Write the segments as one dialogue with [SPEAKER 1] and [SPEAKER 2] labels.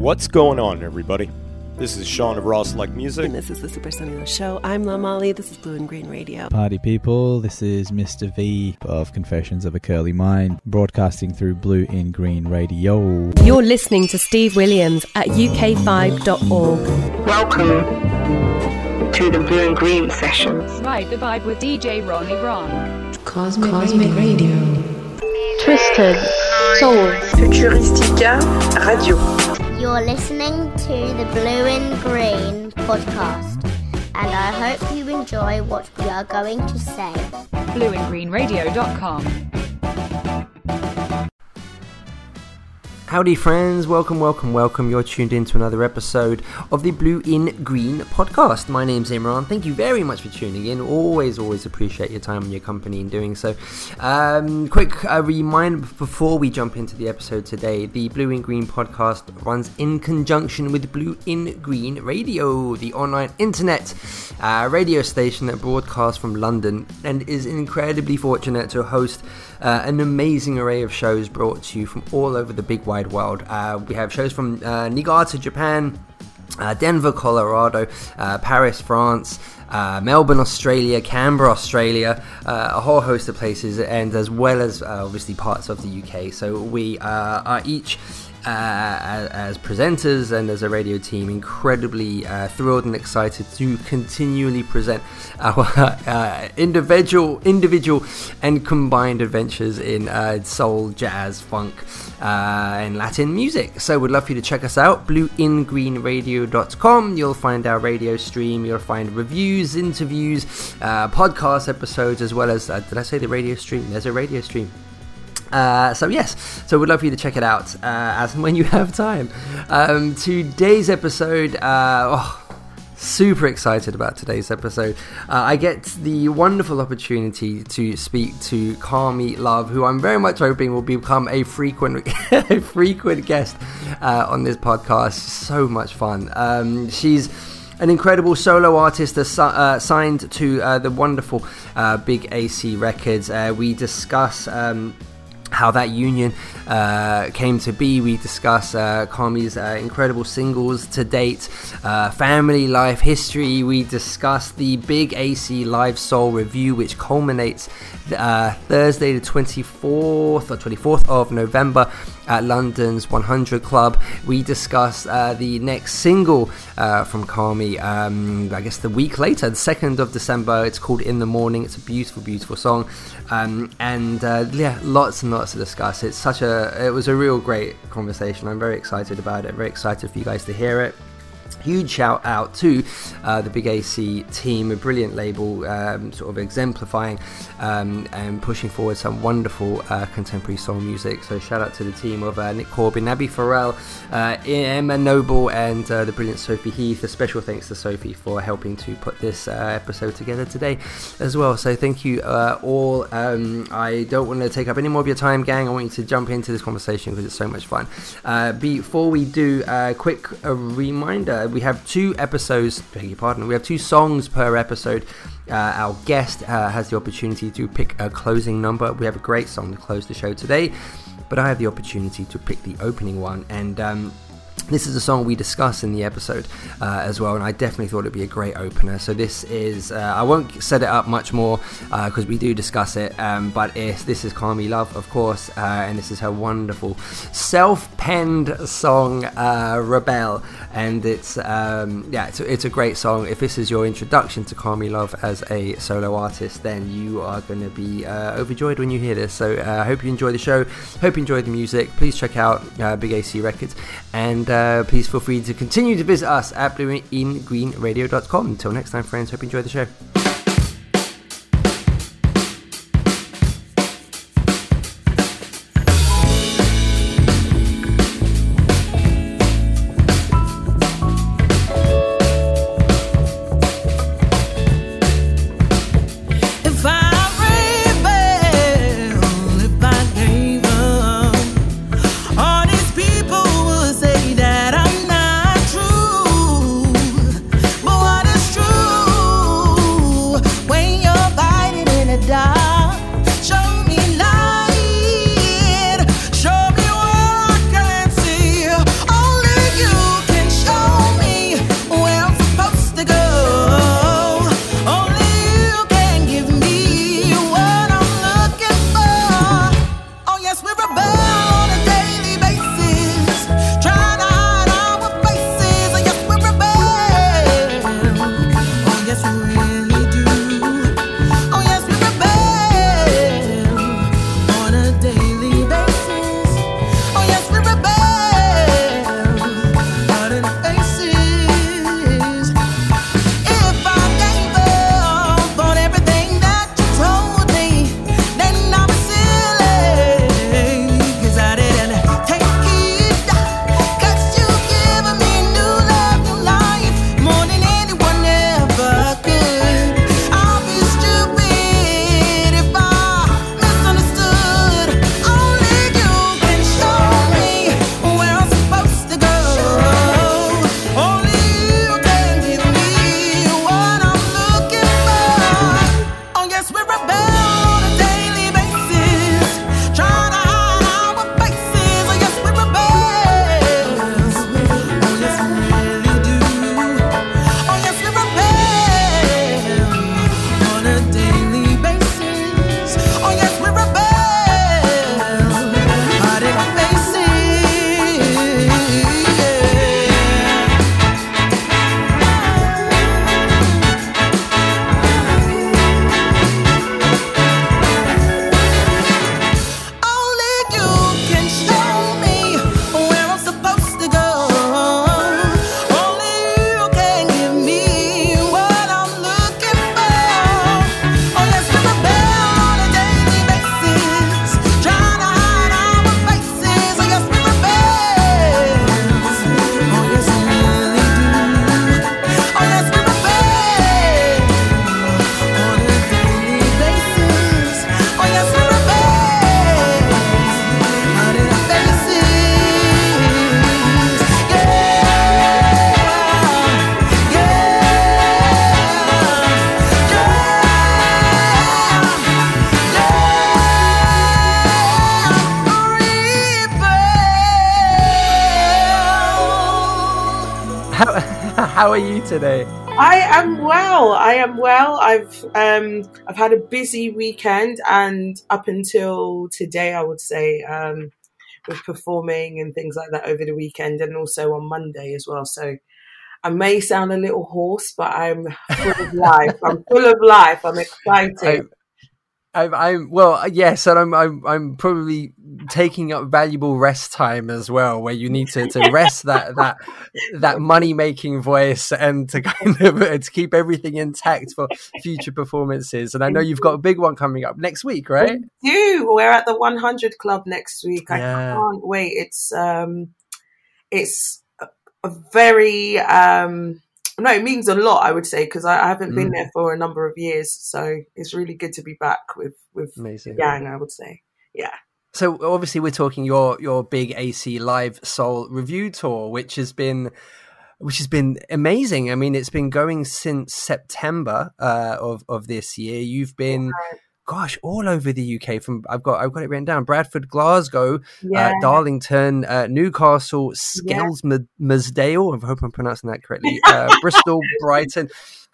[SPEAKER 1] What's going on, everybody? This is Sean of Ross Like Music.
[SPEAKER 2] And this is the Super Sunny Show. I'm La Molly. This is Blue and Green Radio.
[SPEAKER 3] Party people, this is Mr. V of Confessions of a Curly Mind, broadcasting through Blue and Green Radio.
[SPEAKER 4] You're listening to Steve Williams at uk5.org.
[SPEAKER 5] Welcome to the Blue and Green sessions.
[SPEAKER 6] Ride the vibe with DJ Ronnie Ron.
[SPEAKER 7] Cosmic, Cosmic Radio.
[SPEAKER 8] Twisted Souls.
[SPEAKER 5] Futuristica Radio.
[SPEAKER 9] You're listening to the Blue and Green podcast, and I hope you enjoy what we are going to say.
[SPEAKER 6] BlueandGreenRadio.com.
[SPEAKER 10] Howdy, friends. Welcome, welcome, welcome. You're tuned in to another episode of the Blue in Green podcast. My name's Imran. Thank you very much for tuning in. Always, always appreciate your time and your company in doing so. Um, quick uh, reminder before we jump into the episode today the Blue in Green podcast runs in conjunction with Blue in Green Radio, the online internet uh, radio station that broadcasts from London and is incredibly fortunate to host uh, an amazing array of shows brought to you from all over the big wide world. Uh, we have shows from uh, Niigata, Japan, uh, Denver, Colorado, uh, Paris, France. Uh, Melbourne, Australia, Canberra, Australia, uh, a whole host of places, and as well as uh, obviously parts of the UK. So we are each uh, as, presenters and as a radio team, incredibly uh, thrilled and excited to continually present our uh, individual, individual and combined adventures in uh, soul, jazz, funk, uh, and Latin music. So, we'd love for you to check us out. BlueInGreenRadio.com. You'll find our radio stream. You'll find reviews, interviews, uh, podcast episodes, as well as did I say the radio stream? There's a radio stream. Uh, so yes, so we'd love for you to check it out uh, as and when you have time. Um, today's episode, uh, oh, super excited about today's episode. Uh, I get the wonderful opportunity to speak to Carmi Love, who I'm very much hoping will become a frequent, a frequent guest uh, on this podcast. So much fun. Um, she's an incredible solo artist uh, signed to uh, the wonderful uh, Big AC Records. Uh, we discuss. Um, how that union uh, came to be. We discuss uh, Carmi's uh, incredible singles to date, uh, family life history. We discuss the Big AC Live Soul revue, which culminates uh, Thursday, the 24th or 24th of November at London's 100 Club. We discuss uh, the next single from Carmi, um, I guess the week later, the 2nd of December. It's called In the Morning. It's a beautiful, beautiful song. Um, and uh, yeah, lots and lots to discuss. It's such a, it was a real great conversation. I'm very excited about it. Very excited for you guys to hear it huge shout out to uh, the Big AC team, a brilliant label, um, sort of exemplifying um, and pushing forward some wonderful uh, contemporary soul music. So shout out to the team of uh, Nick Corbin, Abby Farrell, uh, Emma Noble, and uh, the brilliant Sophie Heath. A special thanks to Sophie for helping to put this uh, episode together today as well. So thank you all. Um, I don't want to take up any more of your time, gang. I want you to jump into this conversation because it's so much fun. before we do, a quick reminder we have two episodes, beg your pardon, we have two songs per episode. Uh, our guest uh, has the opportunity to pick a closing number. We have a great song to close the show today, but I have the opportunity to pick the opening one. And um, this is a song we discuss in the episode uh, as well, and I definitely thought it'd be a great opener. So this is, uh, I won't set it up much more because uh, we do discuss it, um, but this is Carmi Love, of course, uh, and this is her wonderful self-penned song, uh, Rebel, and it's um, yeah, it's, it's, a great song. If this is your introduction to Carmi Love as a solo artist, then you are going to be uh, overjoyed when you hear this. So I hope you enjoy the show. Hope you enjoy the music. Please check out Big AC Records and uh, please feel free to continue to visit us at blueingreenradio.com. Until next time, friends, hope you enjoy the show. Today?
[SPEAKER 7] I am well. I am well. I've um I've had a busy weekend and up until today I would say um with performing and things like that over the weekend and also on Monday as well. So I may sound a little hoarse, but I'm full of life. I'm full of life. I'm excited.
[SPEAKER 10] I'm, I'm well, yes, and I'm, I'm I'm probably taking up valuable rest time as well, where you need to, to rest that that that money making voice and to kind of to keep everything intact for future performances. And I know you've got a big one coming up next week, right?
[SPEAKER 7] We do. We're at the 100 Club next week. I yeah. can't wait. It's um, it's a very um no, it means a lot. I would say because I, I, haven't been mm. there for a number of years, so it's really good to be back with with Amazing. gang. I would say, yeah.
[SPEAKER 10] So obviously, we're talking your your big AC Live Soul revue tour, which has been which has been amazing. I mean, it's been going since September uh, of of this year. You've been gosh, all over the UK. From I've got I've got it written down: Bradford, Glasgow, uh, yeah. uh, Darlington, uh, Newcastle, Skells, yeah. Mersdale. I hope I'm pronouncing that correctly. Uh, Bristol, Brighton.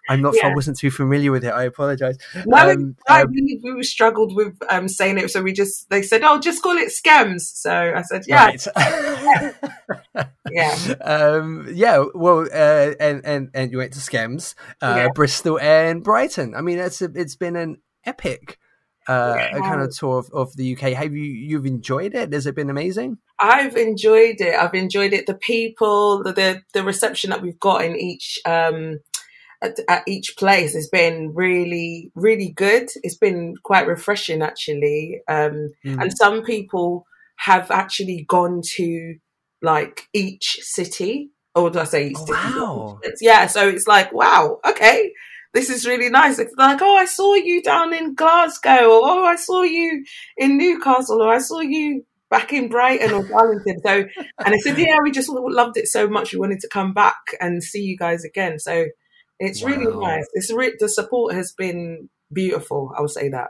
[SPEAKER 10] I'm not. Yeah. I wasn't too familiar with it. I apologize.
[SPEAKER 7] No, um, um, we, we struggled with um, saying it, so we just they said, "Oh, just call it Skems." So I said, "Yeah,
[SPEAKER 10] right. yeah, um, yeah." Well, uh, and and and you went to Skems, uh, yeah. Bristol, and Brighton. I mean, it's a, it's been an epic uh, a kind of tour of, of, the UK. Have you you've enjoyed it? Has it been amazing?
[SPEAKER 7] I've enjoyed it. I've enjoyed it. The people, the the, the reception that we've got in each um, at, at, each place has been really really good. It's been quite refreshing actually. Um, mm. And some people have actually gone to like each city. Or did I say each
[SPEAKER 10] oh, Wow.
[SPEAKER 7] Yeah, so it's like, wow, okay this is really nice. It's like, oh, I saw you down in Glasgow, or oh, I saw you in Newcastle, or I saw you back in Brighton or Darlington. So, and I said, yeah, we just loved it so much. We wanted to come back and see you guys again. So it's wow. really nice. It's re- the support has been beautiful. I would say that.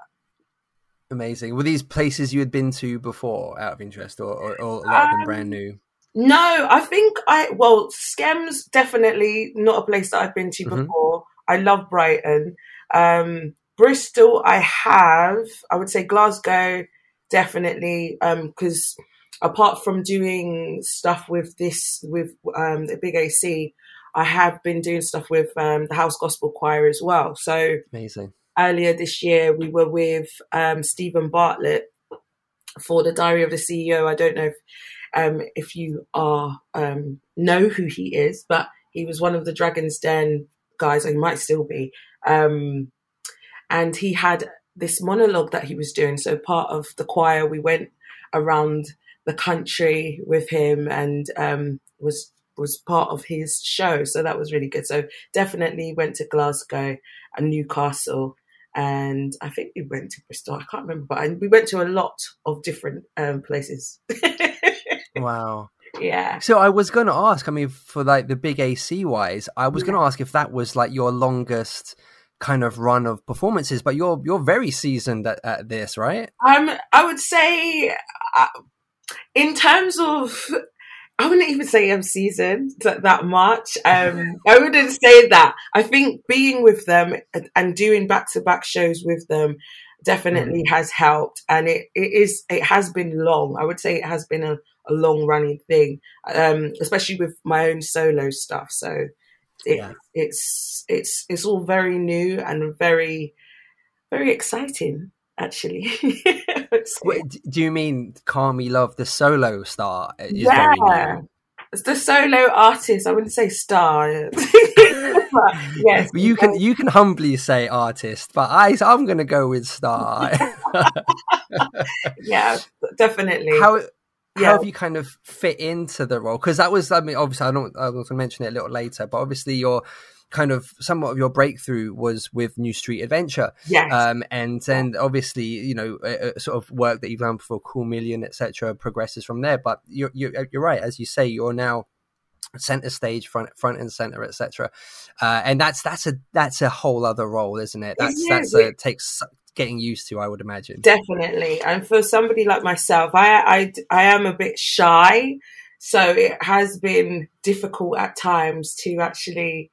[SPEAKER 10] Amazing. Were these places you had been to before, out of interest, or, or, or a lot of them brand new?
[SPEAKER 7] No, I think I well, Skems definitely not a place that I've been to mm-hmm. before. I love Brighton. Um, Bristol, I have. I would say Glasgow, definitely, because um, apart from doing stuff with this with um, the Big AC, I have been doing stuff with um, the House Gospel Choir as well. So
[SPEAKER 10] amazing.
[SPEAKER 7] Earlier this year, we were with um, Steven Bartlett for the Diary of the CEO. I don't know if um, if you are um, know who he is, but he was one of the Dragon's Den guys, or he might still be. Um, and he had this monologue that he was doing. So part of the choir, we went around the country with him and um, was was part of his show. So that was really good. So definitely went to Glasgow and Newcastle. And I think we went to Bristol. I can't remember, but we went to a lot of different um, places.
[SPEAKER 10] wow
[SPEAKER 7] yeah.
[SPEAKER 10] So I was going to ask. I mean, for like the big AC wise, I was yeah. going to ask if that was like your longest kind of run of performances. But you're you're very seasoned at, at this, right?
[SPEAKER 7] Um, I would say, uh, in terms of. I wouldn't even say I'm seasoned that much. Um, I wouldn't say that. I think being with them and doing back to back shows with them definitely mm. has helped. And it, it is, it has been long. I would say it has been a, a long running thing, um, especially with my own solo stuff. So it, yeah. it's it's it's all very new and very very exciting. Actually,
[SPEAKER 10] Wait, do you mean "Carmi Love" the solo star?
[SPEAKER 7] yeah, it's the solo artist. I wouldn't say star.
[SPEAKER 10] yes, you can you can humbly say artist, but I I'm going to go with star.
[SPEAKER 7] yeah, definitely.
[SPEAKER 10] How yeah. how have you kind of fit into the role? Because that was, I mean, obviously, I don't, I was going to mention it a little later, but obviously, your kind of somewhat of your breakthrough was with New Street Adventure.
[SPEAKER 7] Yes.
[SPEAKER 10] Um, and then obviously, you know, sort of work that you've done before Cool Million, etc., progresses from there. But you're, you're, you're right, as you say, you're now center stage front front and center etc uh, and that's that's a that's a whole other role isn't it that's yeah, that's a, takes getting used to, I would imagine.
[SPEAKER 7] Definitely. And for somebody like myself, I, I, I am a bit shy. so it has been difficult at times to actually.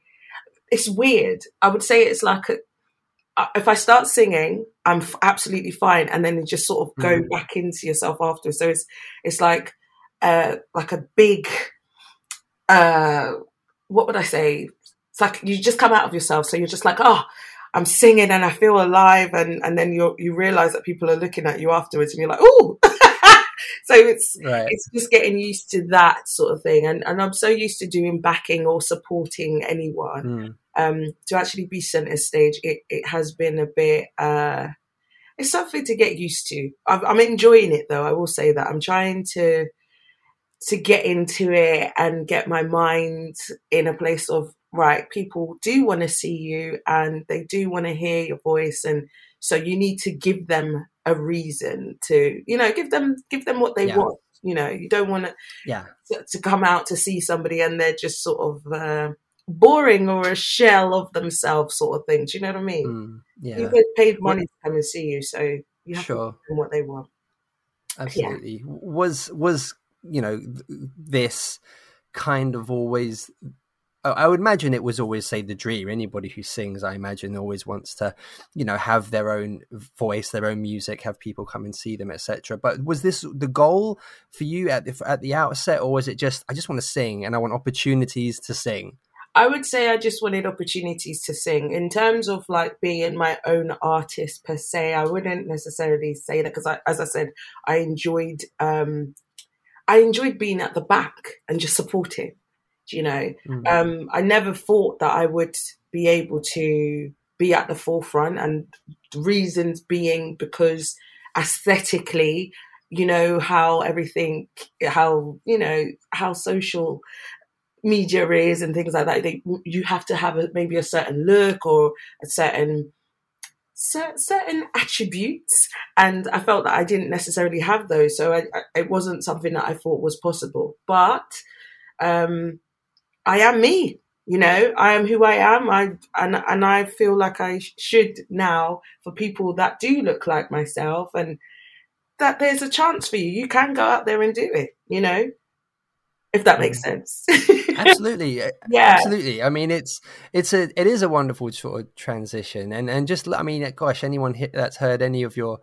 [SPEAKER 7] It's weird. I would say it's like a, uh, if I start singing, I'm f- absolutely fine, and then you just sort of go
[SPEAKER 10] Mhm.
[SPEAKER 7] back into yourself after. So it's it's like uh like a big uh what would I say? It's like you just come out of yourself. So you're just like, oh, I'm singing and I feel alive, and and then you you realize that people are looking at you afterwards, and you're like, oh. so it's
[SPEAKER 10] Right.
[SPEAKER 7] it's just getting used to that sort of thing, and and I'm so used to doing backing or supporting anyone
[SPEAKER 10] Mm.
[SPEAKER 7] um, to actually be centre stage, it, it has been a bit. Uh, it's something to get used to. I'm, I'm enjoying it though. I will say that I'm trying to to get into it and get my mind in a place of right. People do want to see you and they do want to hear your voice, and so you need to give them a reason to, you know, give them give them what they
[SPEAKER 10] Yeah.
[SPEAKER 7] want. You know, you don't want to
[SPEAKER 10] Yeah.
[SPEAKER 7] to, to come out to see somebody and they're just sort of uh, boring or a shell of themselves, sort of thing. Do you know what I mean?
[SPEAKER 10] Mm. Yeah.
[SPEAKER 7] You get paid money to come and see you, so you have
[SPEAKER 10] Sure.
[SPEAKER 7] to give them what they want.
[SPEAKER 10] Absolutely. Was was you know th- this kind of always? I- would imagine it was always say the dream. Anybody who sings, I imagine, always wants to, you know, have their own voice, their own music, have people come and see them, etc. But was this the goal for you at the at the outset, or was it just I just want to sing and I want opportunities to sing?
[SPEAKER 7] I would say I just wanted opportunities to sing. In terms of like being my own artist per se, I wouldn't necessarily say that because, as I said, I enjoyed um, I enjoyed being at the back and just supporting. You know,
[SPEAKER 10] Mm.
[SPEAKER 7] um, I never thought that I would be able to be at the forefront, and reasons being because aesthetically, you know how everything, how you know how social media is and things like that. They, you have to have a, maybe a certain look or a certain certain attributes, and I felt that I didn't necessarily have those, so I, I, it wasn't something that I thought was possible. But um, I am me. You know, I am who I am. I and and I feel like I should now for people that do look like myself, and that there's a chance for you. You can go out there and do it. You know, if that makes mm. sense.
[SPEAKER 10] absolutely
[SPEAKER 7] Yeah.
[SPEAKER 10] absolutely i mean it's it's a it is a wonderful sort of transition and and just i mean gosh anyone that's heard any of your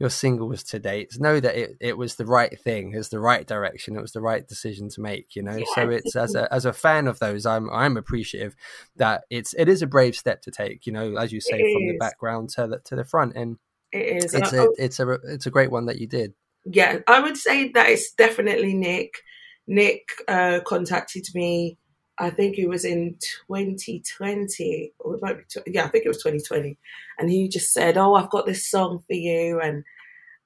[SPEAKER 10] your singles to date know that it, it was the right thing it was the right direction it was the right decision to make you know so it's as a as a fan of those i'm i'm appreciative that it's it is a brave step to take you know as you say
[SPEAKER 7] It
[SPEAKER 10] from the background to the to the front and
[SPEAKER 7] It is.
[SPEAKER 10] it's
[SPEAKER 7] And
[SPEAKER 10] a
[SPEAKER 7] I-
[SPEAKER 10] it's a it's a great one that you did
[SPEAKER 7] yeah, I would say that it's definitely Nick. Nick uh, contacted me. I think it was in 2020, or it might be. Tw- yeah, I think it was 2020, and he just said, "Oh, I've got this song for you, and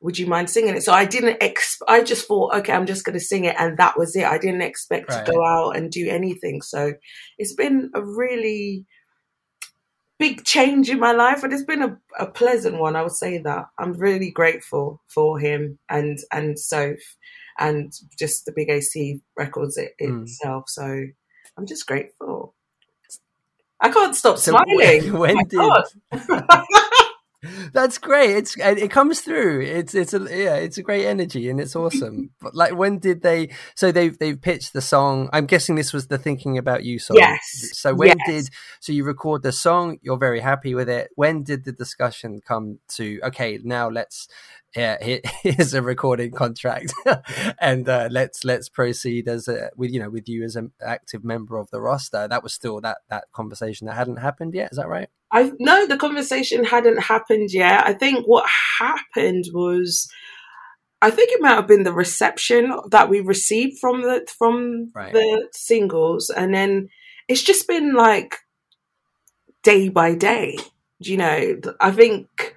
[SPEAKER 7] would you mind singing it?" So I didn't. Ex- I just thought, okay, I'm just going to sing it, and that was it. I didn't expect
[SPEAKER 10] Right.
[SPEAKER 7] to go out and do anything. So it's been a really big change in my life, and it's been a, a pleasant one. I would say that I'm really grateful for him and and Soph and just the Big AC Records it,
[SPEAKER 10] Mm.
[SPEAKER 7] itself. So I'm just grateful. I can't stop
[SPEAKER 10] So
[SPEAKER 7] smiling.
[SPEAKER 10] Oh when-
[SPEAKER 7] when
[SPEAKER 10] did- That's great. It's it comes through. It's it's a yeah, it's a great energy and it's awesome. But like, when did they? So they've they've pitched the song. I'm guessing this was the thinking about you song.
[SPEAKER 7] Yes.
[SPEAKER 10] So when
[SPEAKER 7] Yes.
[SPEAKER 10] did? So you record the song. You're very happy with it. When did the discussion come to? Okay, now let's. Yeah, here- here's a recording contract, and uh, let's let's proceed as a with you know with you as an active member of the roster. That was still that that conversation that hadn't happened yet. Is that right?
[SPEAKER 7] I no, the conversation hadn't happened yet. I think what happened was, I think it might have been the reception that we received from the from
[SPEAKER 10] Right.
[SPEAKER 7] the singles, and then it's just been like day by day. You know, I think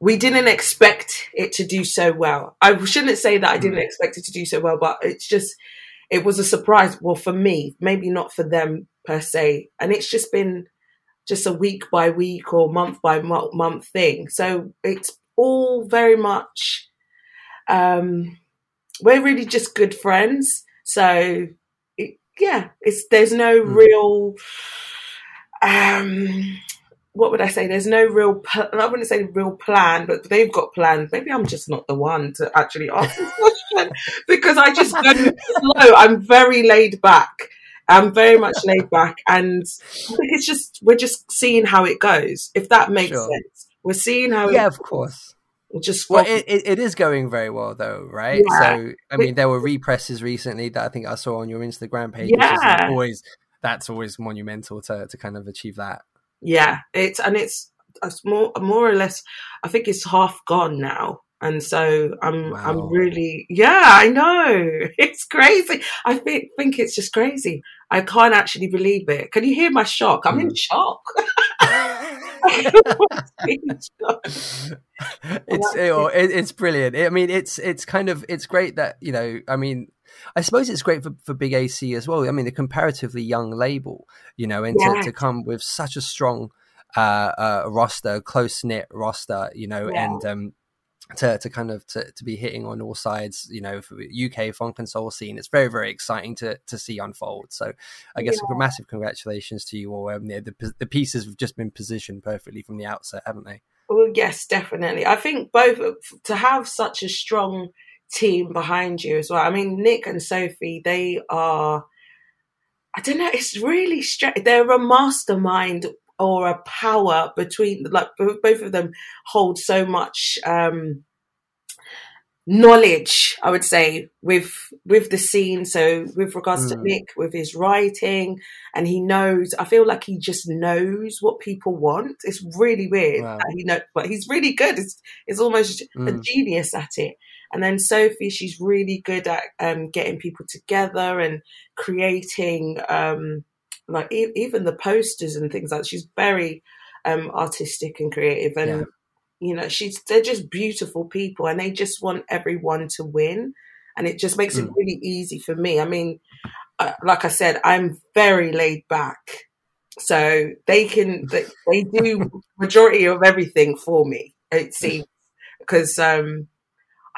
[SPEAKER 7] we didn't expect it to do so well. I shouldn't say that I didn't expect it to do so well, but it's just it was a surprise. Well, for me, maybe not for them per se, and it's just been just a week by week or month by month thing. So it's all very much, um, we're really just good friends. So it, yeah, it's there's no real, um, what would I say? There's no real. Pl- I wouldn't say real plan, but they've got plans. Maybe I'm just not the one to actually ask this question because I just go slow. I'm very laid back. I'm very much laid back, and I think it's just we're just seeing how it goes. If that makes
[SPEAKER 10] Sure.
[SPEAKER 7] sense, we're seeing how.
[SPEAKER 10] Yeah,
[SPEAKER 7] it,
[SPEAKER 10] of course.
[SPEAKER 7] just
[SPEAKER 10] Well, it, it, it is going very well though, right?
[SPEAKER 7] Yeah.
[SPEAKER 10] So, I mean, there were represses recently that I think I saw on your Instagram page. which is
[SPEAKER 7] Yeah.
[SPEAKER 10] always that's always monumental to to kind of achieve that.
[SPEAKER 7] Yeah. It's and it's, it's more more or less. I think it's half gone now. And so I'm
[SPEAKER 10] Wow.
[SPEAKER 7] I'm really yeah I know it's crazy I think think it's just crazy I can't actually believe it can you hear my shock I'm in hmm. shock
[SPEAKER 10] it's it, oh, it- it's brilliant. I mean, it's it's kind of it's great that you know. I mean, I suppose it's great for, for Big AC as well. I mean, a comparatively young label, you know, and to,
[SPEAKER 7] Yeah.
[SPEAKER 10] to come with such a strong uh, uh, roster, close knit roster, you know,
[SPEAKER 7] Yeah.
[SPEAKER 10] and um, to to kind of to, to be hitting on all sides, you know, for UK funk and soul scene. It's very very exciting to to see unfold. So, I guess a massive congratulations to you all. Um, yeah, the the pieces have just been positioned perfectly from the outset, haven't they?
[SPEAKER 7] Well, yes, definitely. I think both to have such a strong team behind you as well. I mean, Nick and Sophie, they are. I don't know. It's really strange. They're a mastermind or a power between. Like bo- both of them hold so much um, knowledge. I would say with with the scene. So with regards to
[SPEAKER 10] Mm.
[SPEAKER 7] Nick, with his writing, and he knows. I feel like he just knows what people want. It's really weird.
[SPEAKER 10] Wow.
[SPEAKER 7] that He know, but he's really good. It's it's almost a
[SPEAKER 10] Mm.
[SPEAKER 7] genius at it. And then Sophie, she's really good at um, getting people together and creating, um, like e- even the posters and things like. that. She's very um, artistic and creative, and
[SPEAKER 10] Yeah.
[SPEAKER 7] you know, she's they're just beautiful people, and they just want everyone to win, and it just makes it
[SPEAKER 10] Mm.
[SPEAKER 7] really easy for me. I mean, uh, like I said, I'm very laid back, so they can they, they do majority of everything for me. It seems because um,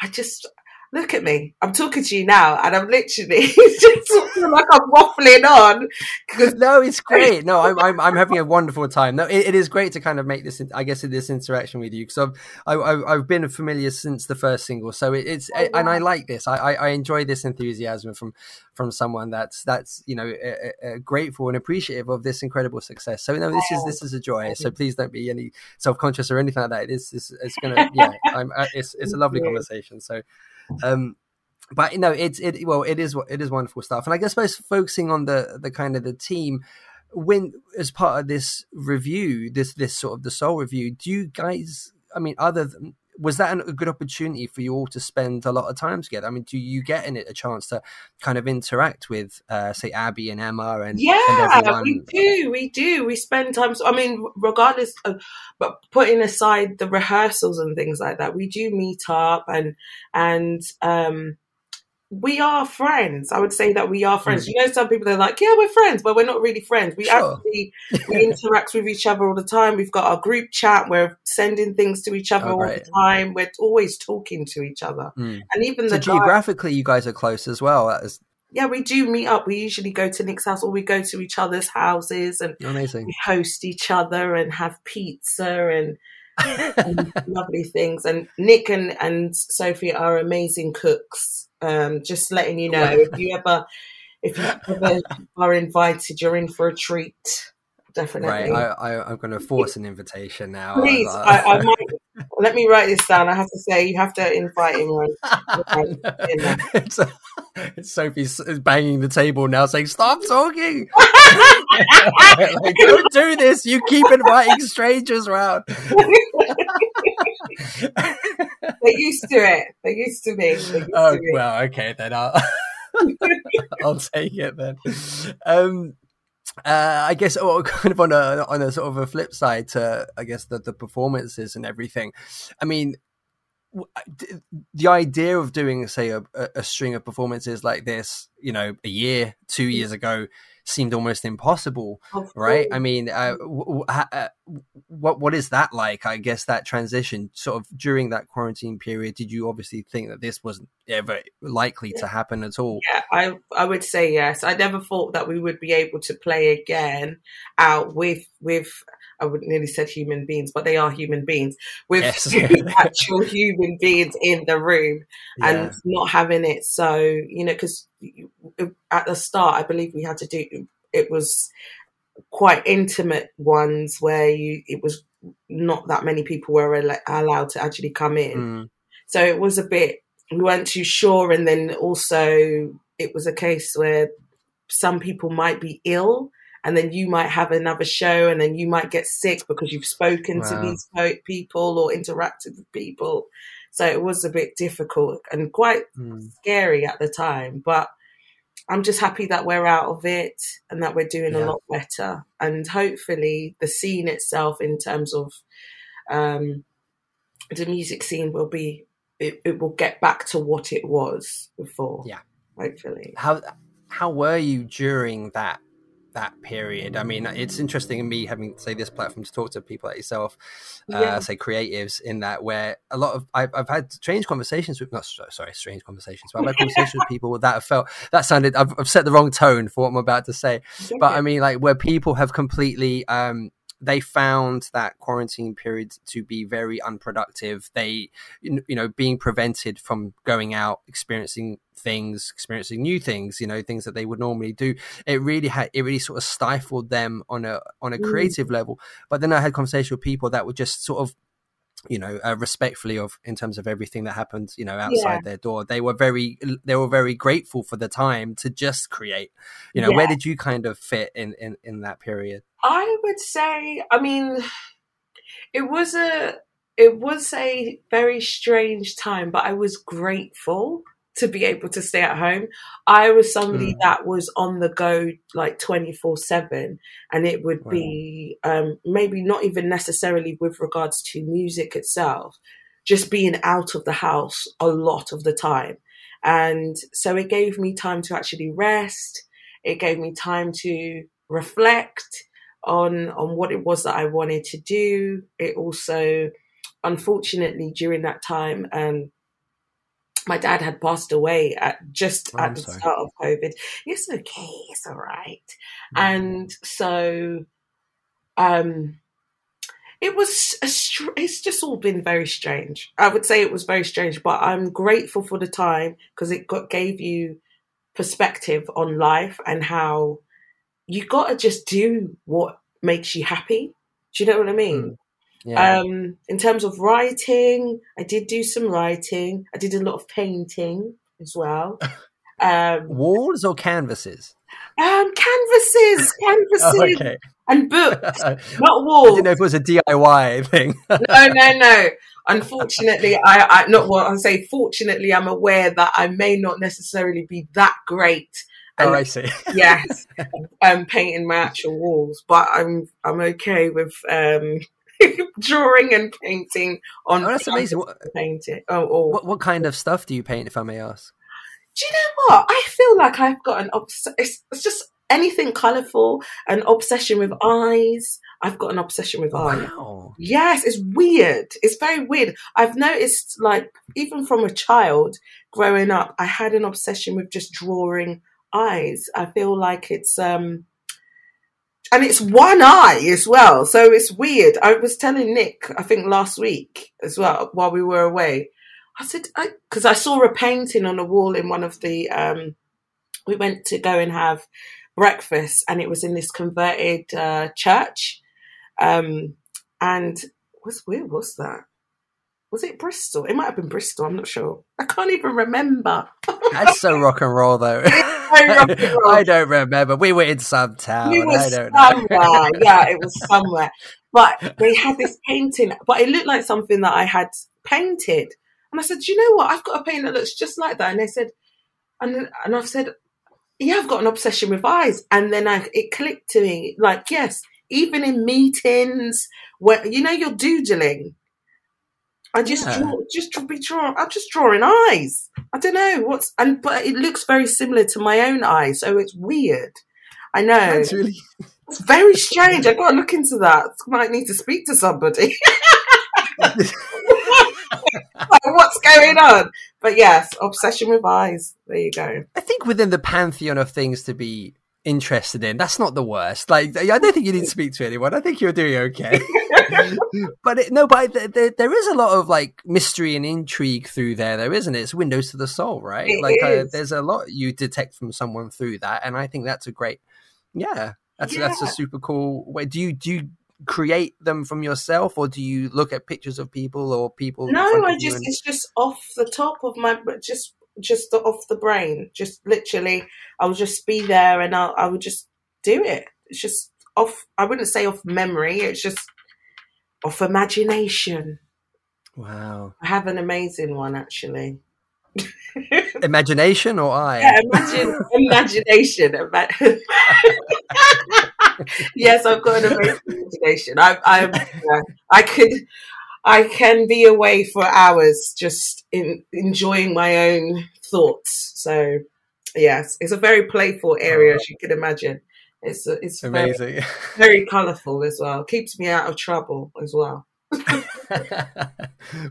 [SPEAKER 7] I just look at me. I'm talking to you now, and I'm literally just feel like I'm waffling on. 'cause-
[SPEAKER 10] no, it's great. No, I'm I'm, I'm having a wonderful time. No, it, it is great to kind of make this. I guess this interaction with you because I've I, I've I've been familiar since the first single, so it, it's
[SPEAKER 7] Oh,
[SPEAKER 10] and I like this. I, I I enjoy this enthusiasm from from someone that's that's you know uh, uh, grateful and appreciative of this incredible success. So no, this is this is a joy. So please don't be any self conscious or anything like that. It's it's, it's gonna yeah. I'm uh, it's it's a lovely conversation. So. Um but you know it's it well it is it is wonderful stuff. And i guess suppose focusing on the the kind of the team when as part of this revue this this sort of the soul revue do you guys i mean other than was that an- a good opportunity for you all to spend a lot of time together i mean do you get in it a chance to kind of interact with uh say abby and emma and, and
[SPEAKER 7] Yeah,
[SPEAKER 10] everyone
[SPEAKER 7] we do. We do. We spend time. I mean, regardless of, but putting aside the rehearsals and things like that, we do meet up and and um, we are friends. I would say that we are friends.
[SPEAKER 10] Mm.
[SPEAKER 7] You know, some people they're like, "Yeah, we're friends," but we're not really friends. We
[SPEAKER 10] Sure.
[SPEAKER 7] actually we interact with each other all the time. We've got our group chat. We're sending things to each other
[SPEAKER 10] Oh,
[SPEAKER 7] all
[SPEAKER 10] right.
[SPEAKER 7] the time. We're always talking to each other,
[SPEAKER 10] Mm.
[SPEAKER 7] and even
[SPEAKER 10] so
[SPEAKER 7] the guy-
[SPEAKER 10] geographically you guys are close as well
[SPEAKER 7] yeah, we do meet up. We usually go to Nick's house or we go to each other's houses and
[SPEAKER 10] amazing
[SPEAKER 7] we host each other and have pizza and, and lovely things. And Nick and, and Sophie are amazing cooks. Um, just letting you know, if you ever if you ever are invited, you're in for a treat. Definitely.
[SPEAKER 10] right I, I i'm going to force an invitation now
[SPEAKER 7] Please,
[SPEAKER 10] Uh,
[SPEAKER 7] I, I might let me write this down. I have to say you have to invite him. Right?
[SPEAKER 10] it's, it's Sophie's banging the table now, saying, "Stop talking! like, don't do this. You keep inviting strangers around."
[SPEAKER 7] They're used to it. They're used to me.
[SPEAKER 10] Oh
[SPEAKER 7] to me.
[SPEAKER 10] well, okay then. I'll, I'll take it then. Um, uh, I guess, oh, kind of on a on a sort of a flip side to, I guess, the the performances and everything. I mean, the idea of doing, say, a, a a string of performances like this, you know, a year, two years ago, seemed almost impossible, right? I mean, uh, w- w- ha- uh, what what is that like? I guess that transition, sort of during that quarantine period, did you obviously think that this wasn't ever likely to happen at all?
[SPEAKER 7] Yeah, I I would say yes. I never thought that we would be able to play again out with with. I would nearly said human beings, but they are human beings with
[SPEAKER 10] Yes.
[SPEAKER 7] actual human beings in the room and not having it. So, you know, because at the start, I believe we had to do it was quite intimate ones where you it was not that many people were al- allowed to actually come in.
[SPEAKER 10] Mm.
[SPEAKER 7] So it was a bit, we weren't too sure. And then also, it was a case where some people might be ill, and then you might have another show, and then you might get sick because you've spoken to these po- people or interacted with people. So it was a bit difficult and quite
[SPEAKER 10] Mm.
[SPEAKER 7] scary at the time. But I'm just happy that we're out of it and that we're doing a lot better. And hopefully, the scene itself, in terms of um, the music scene, will be it, it will get back to what it was before.
[SPEAKER 10] Yeah.
[SPEAKER 7] hopefully.
[SPEAKER 10] How how were you during that that period? I mean, it's interesting in me having say this platform to talk to people like yourself, uh,
[SPEAKER 7] Yeah.
[SPEAKER 10] say creatives, in that where a lot of I've, I've had strange conversations with not sorry strange conversations, but I've had conversations with people that have felt that sounded I've, I've set the wrong tone for what I'm about to say, but I mean like where people have completely um they found that quarantine period to be very unproductive they you know being prevented from going out experiencing things experiencing new things you know things that they would normally do it really had it really sort of stifled them on a on a
[SPEAKER 7] Mm.
[SPEAKER 10] creative level but then i had conversations with people that were just sort of you know uh, respectfully of in terms of everything that happened you know outside
[SPEAKER 7] Yeah.
[SPEAKER 10] their door. They were very they were very grateful for the time to just create. You know where did you kind of fit in in in that period?
[SPEAKER 7] I would say, I mean, it was a it was a very strange time, but I was grateful to be able to stay at home. I was somebody
[SPEAKER 10] Mm.
[SPEAKER 7] that was on the go like twenty four seven, and it would
[SPEAKER 10] Wow.
[SPEAKER 7] be um, maybe not even necessarily with regards to music itself, just being out of the house a lot of the time, and so it gave me time to actually rest. It gave me time to reflect on on what it was that I wanted to do. It also, unfortunately, during that time, um, my dad had passed away at just
[SPEAKER 10] Oh,
[SPEAKER 7] at
[SPEAKER 10] I'm
[SPEAKER 7] the
[SPEAKER 10] sorry.
[SPEAKER 7] start of COVID. It's okay, it's all right.
[SPEAKER 10] Mm.
[SPEAKER 7] And so, um, it was a str- it's just all been very strange. I would say it was very strange, but I'm grateful for the time because it got gave you perspective on life and how you got to just do what makes you happy. Do you know what I mean?
[SPEAKER 10] Yeah
[SPEAKER 7] Um, in terms of writing, I did do some writing. I did a lot of painting as well. Um,
[SPEAKER 10] walls or canvases
[SPEAKER 7] um, canvases, canvases,
[SPEAKER 10] okay
[SPEAKER 7] and books, not walls.
[SPEAKER 10] didn't know if it was a diy thing
[SPEAKER 7] no, no, no. Unfortunately, I, I not well. I say fortunately, I'm aware that I may not necessarily be that great.
[SPEAKER 10] oh i see
[SPEAKER 7] yes, um, painting my actual walls, but I'm I'm okay with um, drawing and painting on.
[SPEAKER 10] Oh, that's amazing. What,
[SPEAKER 7] Painting. Oh, or
[SPEAKER 10] what what kind of stuff do you paint, if I may ask?
[SPEAKER 7] do you know what? I feel like I've got an obs- it's, it's just anything colourful, an obsession with eyes. I've got an obsession with eyes.
[SPEAKER 10] Wow.
[SPEAKER 7] Yes, it's weird. It's very weird. I've noticed, like, even from a child growing up, I had an obsession with just drawing eyes. I feel like it's, um, and it's one eye as well. So it's weird. I was telling Nick, I think last week as well, while we were away, I said, because I, saw a painting on a wall in one of the, um, we went to go and have breakfast and it was in this converted uh, church. Um, and was where was that? Was it Bristol? It might have been Bristol. I'm not sure. I can't even remember.
[SPEAKER 10] That's so rock and roll, though.
[SPEAKER 7] and roll.
[SPEAKER 10] I don't remember. We were in some town. Don't know.
[SPEAKER 7] somewhere. yeah, it was somewhere. But they had this painting, but it looked like something that I had painted. And I said, Do you know what? I've got a painting that looks just like that. And they said, and and I've said, Yeah, I've got an obsession with eyes. And then I it clicked to me, like, yes, even in meetings where you know you're doodling. I just
[SPEAKER 10] Yeah.
[SPEAKER 7] draw, just be drawing. I'm just drawing eyes. I don't know what's, and but it looks very similar to my own eyes, so it's weird. I know.
[SPEAKER 10] That's really.
[SPEAKER 7] It's very strange. I've got to look into that. Might need to speak to somebody. like, what's going on? But yes, obsession with eyes. There you go.
[SPEAKER 10] I think within the pantheon of things to be interested in. That's not the worst. Like, I don't think you need to speak to anyone. I think you're doing okay. but it, no, but there, there is a lot of like mystery and intrigue through there, though, isn't it? It's windows to the soul, right?
[SPEAKER 7] It
[SPEAKER 10] like, uh, there's a lot you detect from someone through that, and I think that's a great, yeah, that's that's a super cool way. Do you do you create them from yourself, or do you look at pictures of people or people?
[SPEAKER 7] No, I just
[SPEAKER 10] and-
[SPEAKER 7] it's just off the top of my just just the, off the brain. Just literally, I would just be there and I I would just do it. It's just off. I wouldn't say off memory. It's just off imagination.
[SPEAKER 10] wow,
[SPEAKER 7] I have an amazing one actually.
[SPEAKER 10] imagination or I?
[SPEAKER 7] Yeah, imagine imagination. Yes, I've got an amazing imagination. I, I, yeah, I could, I can be away for hours just in, enjoying my own thoughts. So, yes, it's a very playful area, oh. as you can imagine. It's it's
[SPEAKER 10] Amazing.
[SPEAKER 7] very colourful as well. Keeps me out of trouble as well.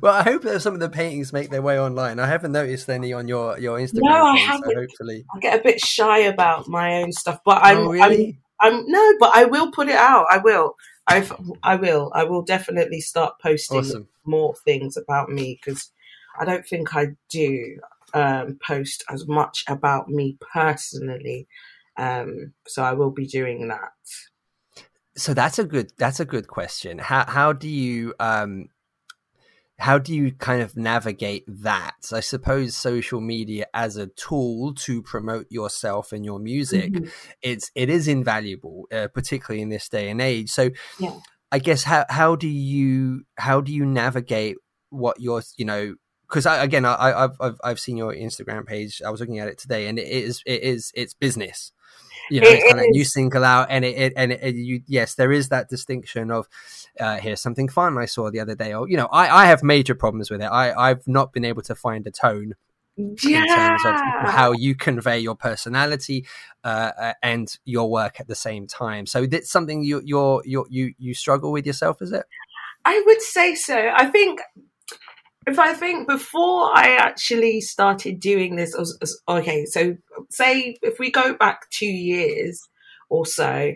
[SPEAKER 10] well, I hope that some of the paintings make their way online. I haven't noticed any on your your Instagram.
[SPEAKER 7] No, I
[SPEAKER 10] page, so
[SPEAKER 7] haven't.
[SPEAKER 10] hopefully,
[SPEAKER 7] I get a bit shy about my own stuff, but I'm,
[SPEAKER 10] oh, really?
[SPEAKER 7] I'm, I'm no, but I will put it out. I will. I've, I will. I will definitely start posting
[SPEAKER 10] Awesome.
[SPEAKER 7] more things about me because I don't think I do um, post as much about me personally. Um, so I will be doing that.
[SPEAKER 10] So that's a good that's a good question. How how do you um how do you kind of navigate that? I suppose social media as a tool to promote yourself and your music,
[SPEAKER 7] Mhm.
[SPEAKER 10] it's it is invaluable, uh, particularly in this day and age. So,
[SPEAKER 7] Yeah.
[SPEAKER 10] I guess how how do you how do you navigate what you're you know because I, again I, I- I've, I've I've seen your Instagram page. I was looking at it today, and it is it is it's business. You know,
[SPEAKER 7] It
[SPEAKER 10] it's kind of you
[SPEAKER 7] is.
[SPEAKER 10] single out, and it, it and it, you yes, there is that distinction of uh, here's something fun I saw the other day. Or you know, I I have major problems with it. I I've not been able to find a tone in terms of how you convey your personality uh, uh, and your work at the same time. So that's something you you you you struggle with yourself, is it?
[SPEAKER 7] I would say so. I think if I think before I actually started doing this, okay, so say if we go back two years or so,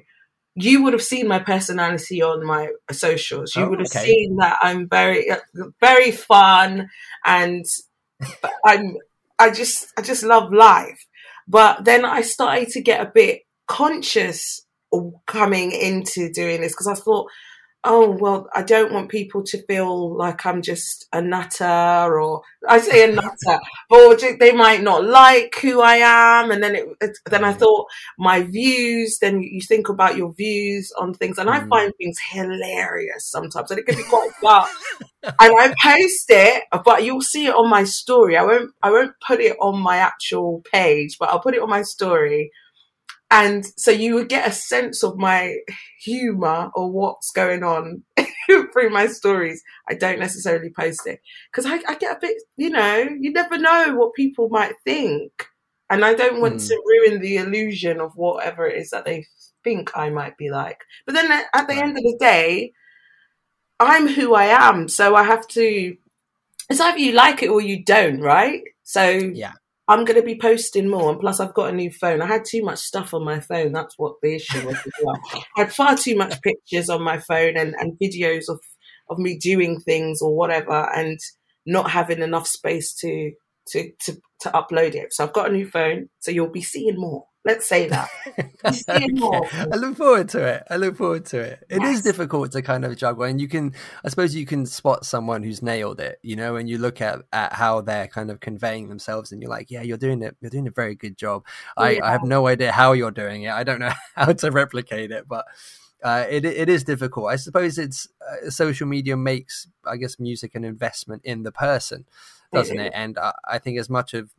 [SPEAKER 7] you would have seen my personality on my socials. You
[SPEAKER 10] Oh,
[SPEAKER 7] would have
[SPEAKER 10] okay.
[SPEAKER 7] seen that I'm very, very fun, and I'm, I just, I just love life. But then I started to get a bit conscious coming into doing this because I thought, oh well i don't want people to feel like i'm just a nutter or i say a nutter but they might not like who i am. And then it, it then i thought my views then you think about your views on things. And i
[SPEAKER 10] Mm.
[SPEAKER 7] find things hilarious sometimes and it can be quite dark. And i post it but you'll see it on my story. I won't i won't put it on my actual page but i'll put it on my story and so you would get a sense of my humor or what's going on through my stories. I don't necessarily post it because I, I get a bit, you know, you never know what people might think. And I don't want
[SPEAKER 10] Mm.
[SPEAKER 7] to ruin the illusion of whatever it is that they think I might be like. But then at the
[SPEAKER 10] Right.
[SPEAKER 7] end of the day, I'm who I am. So I have to, it's either you like it or you don't, right? So
[SPEAKER 10] Yeah.
[SPEAKER 7] I'm going to be posting more. And plus, I've got a new phone. I had too much stuff on my phone. That's what the issue was as well. I had far too much pictures on my phone and, and videos of, of me doing things or whatever and not having enough space to, to, to, to upload it. So I've got a new phone. So you'll be seeing more. Let's say that. You'll be seeing more.
[SPEAKER 10] I look forward to it. I look forward to it. It is
[SPEAKER 7] Yes.
[SPEAKER 10] difficult to kind of juggle, and you can, I suppose, you can spot someone who's nailed it, you know, and you look at at how they're kind of conveying themselves, and you're like, yeah, you're doing it. You're doing a very good job. I, I have no idea how you're doing it. I don't know how to replicate it, but. Uh, it it is difficult. I suppose it's uh, social media makes, I guess, music an investment in the person, doesn't it? And I, I think as much of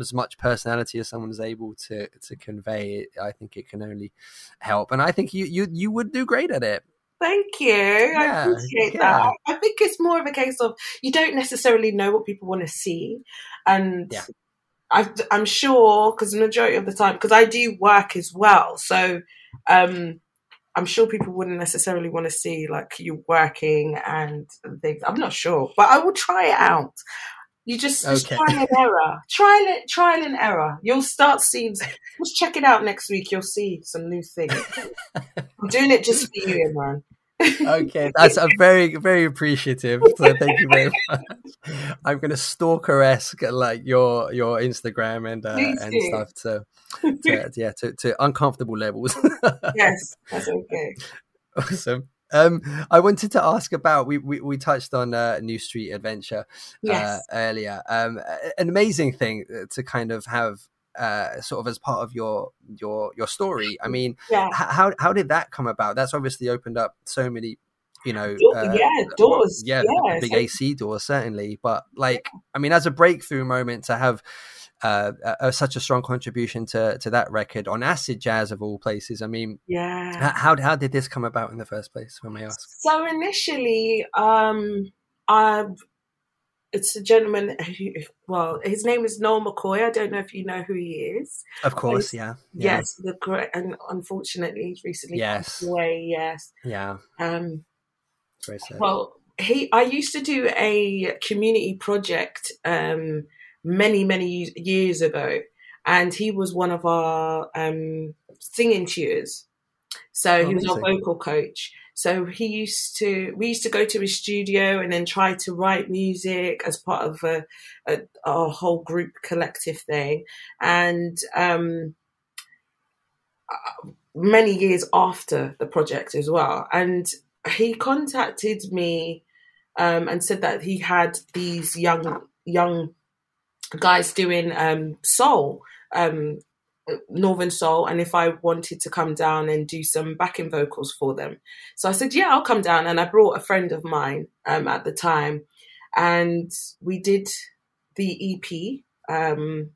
[SPEAKER 10] as much personality as someone is able to to convey, I think it can only help. And I think you you you would do great at it.
[SPEAKER 7] Thank you. I appreciate
[SPEAKER 10] yeah.
[SPEAKER 7] that. I think it's more of a case of you don't necessarily know what people want to see, and
[SPEAKER 10] Yeah.
[SPEAKER 7] I, I'm sure because the majority of the time, because I do work as well, so um, I'm sure people wouldn't necessarily want to see like you working and things. I'm not sure, but I will try it out. You just, just
[SPEAKER 10] Okay.
[SPEAKER 7] trial and error, trial trial and error. You'll start seeing. Just check it out next week. You'll see some new things. I'm doing it just for you, Imran.
[SPEAKER 10] okay, that's a very very appreciative. So thank you very much. I'm gonna stalker esque like your your Instagram and uh, and stuff to, to yeah to, to uncomfortable levels.
[SPEAKER 7] Yes, that's okay.
[SPEAKER 10] awesome. Um, I wanted to ask about we we, we touched on uh, New Street Adventure
[SPEAKER 7] Yes.
[SPEAKER 10] uh, earlier. Um, an amazing thing to kind of have uh, sort of as part of your your your story. I mean,
[SPEAKER 7] Yeah.
[SPEAKER 10] how how did that come about? That's obviously opened up so many, you know, uh,
[SPEAKER 7] yeah, doors.
[SPEAKER 10] yeah,
[SPEAKER 7] Yeah,
[SPEAKER 10] big
[SPEAKER 7] so-
[SPEAKER 10] AC doors certainly. But like, I mean, as a breakthrough moment to have. Uh, a, a- such a strong contribution to to that record on acid jazz of all places. I mean,
[SPEAKER 7] Yeah.
[SPEAKER 10] how how did this come about in the first place? When I ask.
[SPEAKER 7] So initially, um, I it's a gentleman. Who, well, his name is Noel McCoy. I don't know if you know who he is.
[SPEAKER 10] Of course, yeah, yeah,
[SPEAKER 7] Yes, the great, and unfortunately, he's recently
[SPEAKER 10] Yes.
[SPEAKER 7] passed away. Yes.
[SPEAKER 10] yeah.
[SPEAKER 7] Um, well, he. I used to do a community project um, many, many years ago, and he was one of our um, singing tutors. So
[SPEAKER 10] Oh,
[SPEAKER 7] he was our vocal coach. So he used to, we used to go to his studio and then try to write music as part of a, a, a whole group collective thing. And um, uh, many years after the project as well. And he contacted me um, and said that he had these young young guys doing um, soul, um, northern soul, and if I wanted to come down and do some backing vocals for them. So I said, yeah, I'll come down, and I brought a friend of mine um, at the time, and we did the EP um,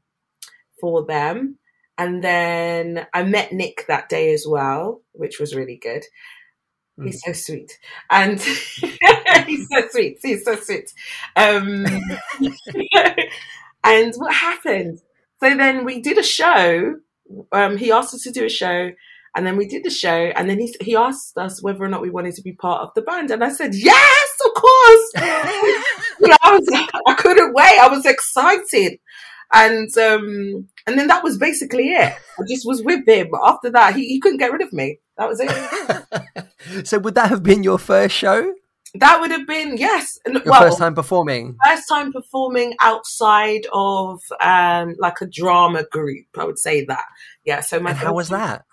[SPEAKER 7] for them. And then I met Nick that day as well, which was really good. He's so sweet. And he's so sweet. He's so sweet. Um, and what happened? So then we did a show. Um, he asked us to do a show, and then we did the show. And then he he asked us whether or not we wanted to be part of the band, and I said yes, of course. you know, I was I couldn't wait. I was excited, and um, and then that was basically it. I just was with him. After that, he, he couldn't get rid of me. That was it.
[SPEAKER 10] so would that have been your first show?
[SPEAKER 7] That would have been yes.
[SPEAKER 10] Your
[SPEAKER 7] well,
[SPEAKER 10] first time performing?
[SPEAKER 7] first time performing outside of um like a drama group. I would say that. Yeah. So my
[SPEAKER 10] And how was that?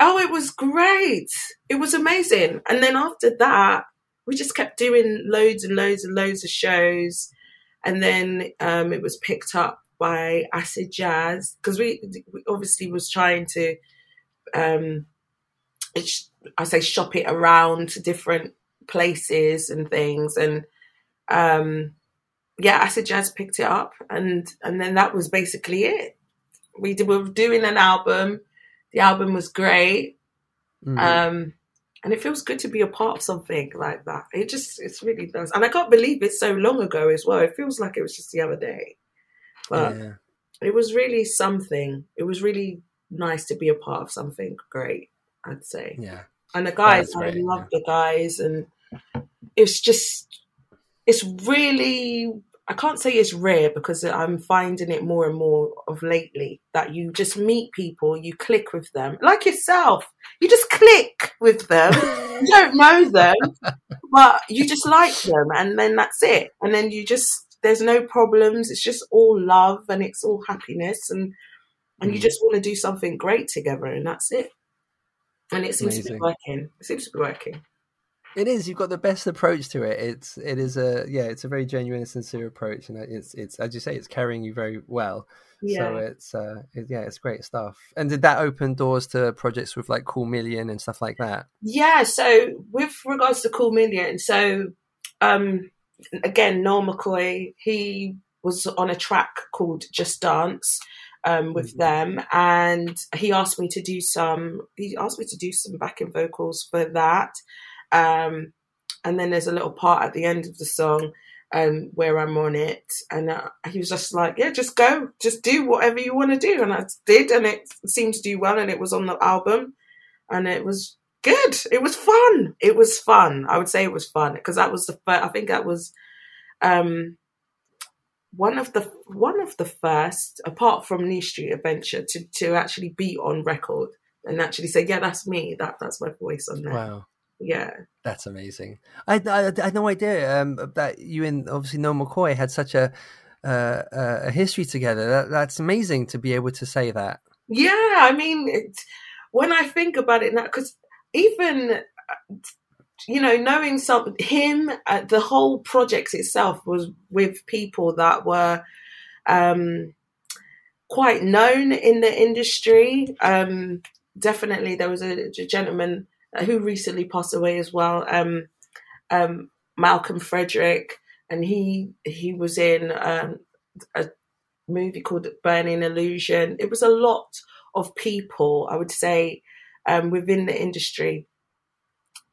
[SPEAKER 7] Oh, it was great. It was amazing. And then after that, we just kept doing loads and loads and loads of shows. And then um, it was picked up by Acid Jazz because we, we obviously was trying to, um, it's, I say, shop it around to different places and things. And um, yeah, Acid Jazz picked it up, and and then that was basically it. We, did, we were doing an album. The album was great.
[SPEAKER 10] Mm.
[SPEAKER 7] Um, and it feels good to be a part of something like that. It just, it's really does. And I can't believe it's so long ago as well. It feels like it was just the other day. But
[SPEAKER 10] yeah.
[SPEAKER 7] it was really something. It was really nice to be a part of something great, I'd say.
[SPEAKER 10] Yeah.
[SPEAKER 7] And the guys, I love the guys. And it's just, it's really, I can't say it's rare because I'm finding it more and more of lately that you just meet people, you click with them, like yourself. You just click with them. you don't know them, but you just like them, and then that's it. And then you just there's no problems. It's just all love and it's all happiness, and and you
[SPEAKER 10] Mm.
[SPEAKER 7] just want to do something great together, and that's it. And it seems to be working. It seems to be working.
[SPEAKER 10] It is. You've got the best approach to it. It's. It is a. Yeah. It's a very genuine and sincere approach, and it's. It's as you say. It's carrying you very well.
[SPEAKER 7] Yeah.
[SPEAKER 10] So it's. Uh. It, yeah. It's great stuff. And did that open doors to projects with like Cool Million and stuff like that?
[SPEAKER 7] Yeah, so with regards to Cool Million, so um again, Noel McCoy, he was on a track called Just Dance um with them and he asked me to do some he asked me to do some backing vocals for that. Um and then there's a little part at the end of the song um where I'm on it and uh, he was just like, yeah, just go, just do whatever you want to do and I did and it seemed to do well and it was on the album and it was good. It was fun. It was fun. I would say it was fun because that was the first, I think that was um one of the one of the first, apart from New Street Adventure, to to actually be on record and actually say, "Yeah, that's me. That that's my voice on there."
[SPEAKER 10] Wow.
[SPEAKER 7] Yeah,
[SPEAKER 10] that's amazing. I, I, I had no idea um, that you and obviously Noel McCoy had such a uh, a history together. That, that's amazing to be able to say that.
[SPEAKER 7] Yeah, I mean, it, when I think about it now, because even you know, knowing some him, uh, the whole project itself was with people that were um, quite known in the industry. Um, definitely, there was a, a, gentleman who recently passed away as well, um, um Malcolm Frederick, and he he was in um, a movie called Burning Illusion. It was a lot of people, I would say, um, within the industry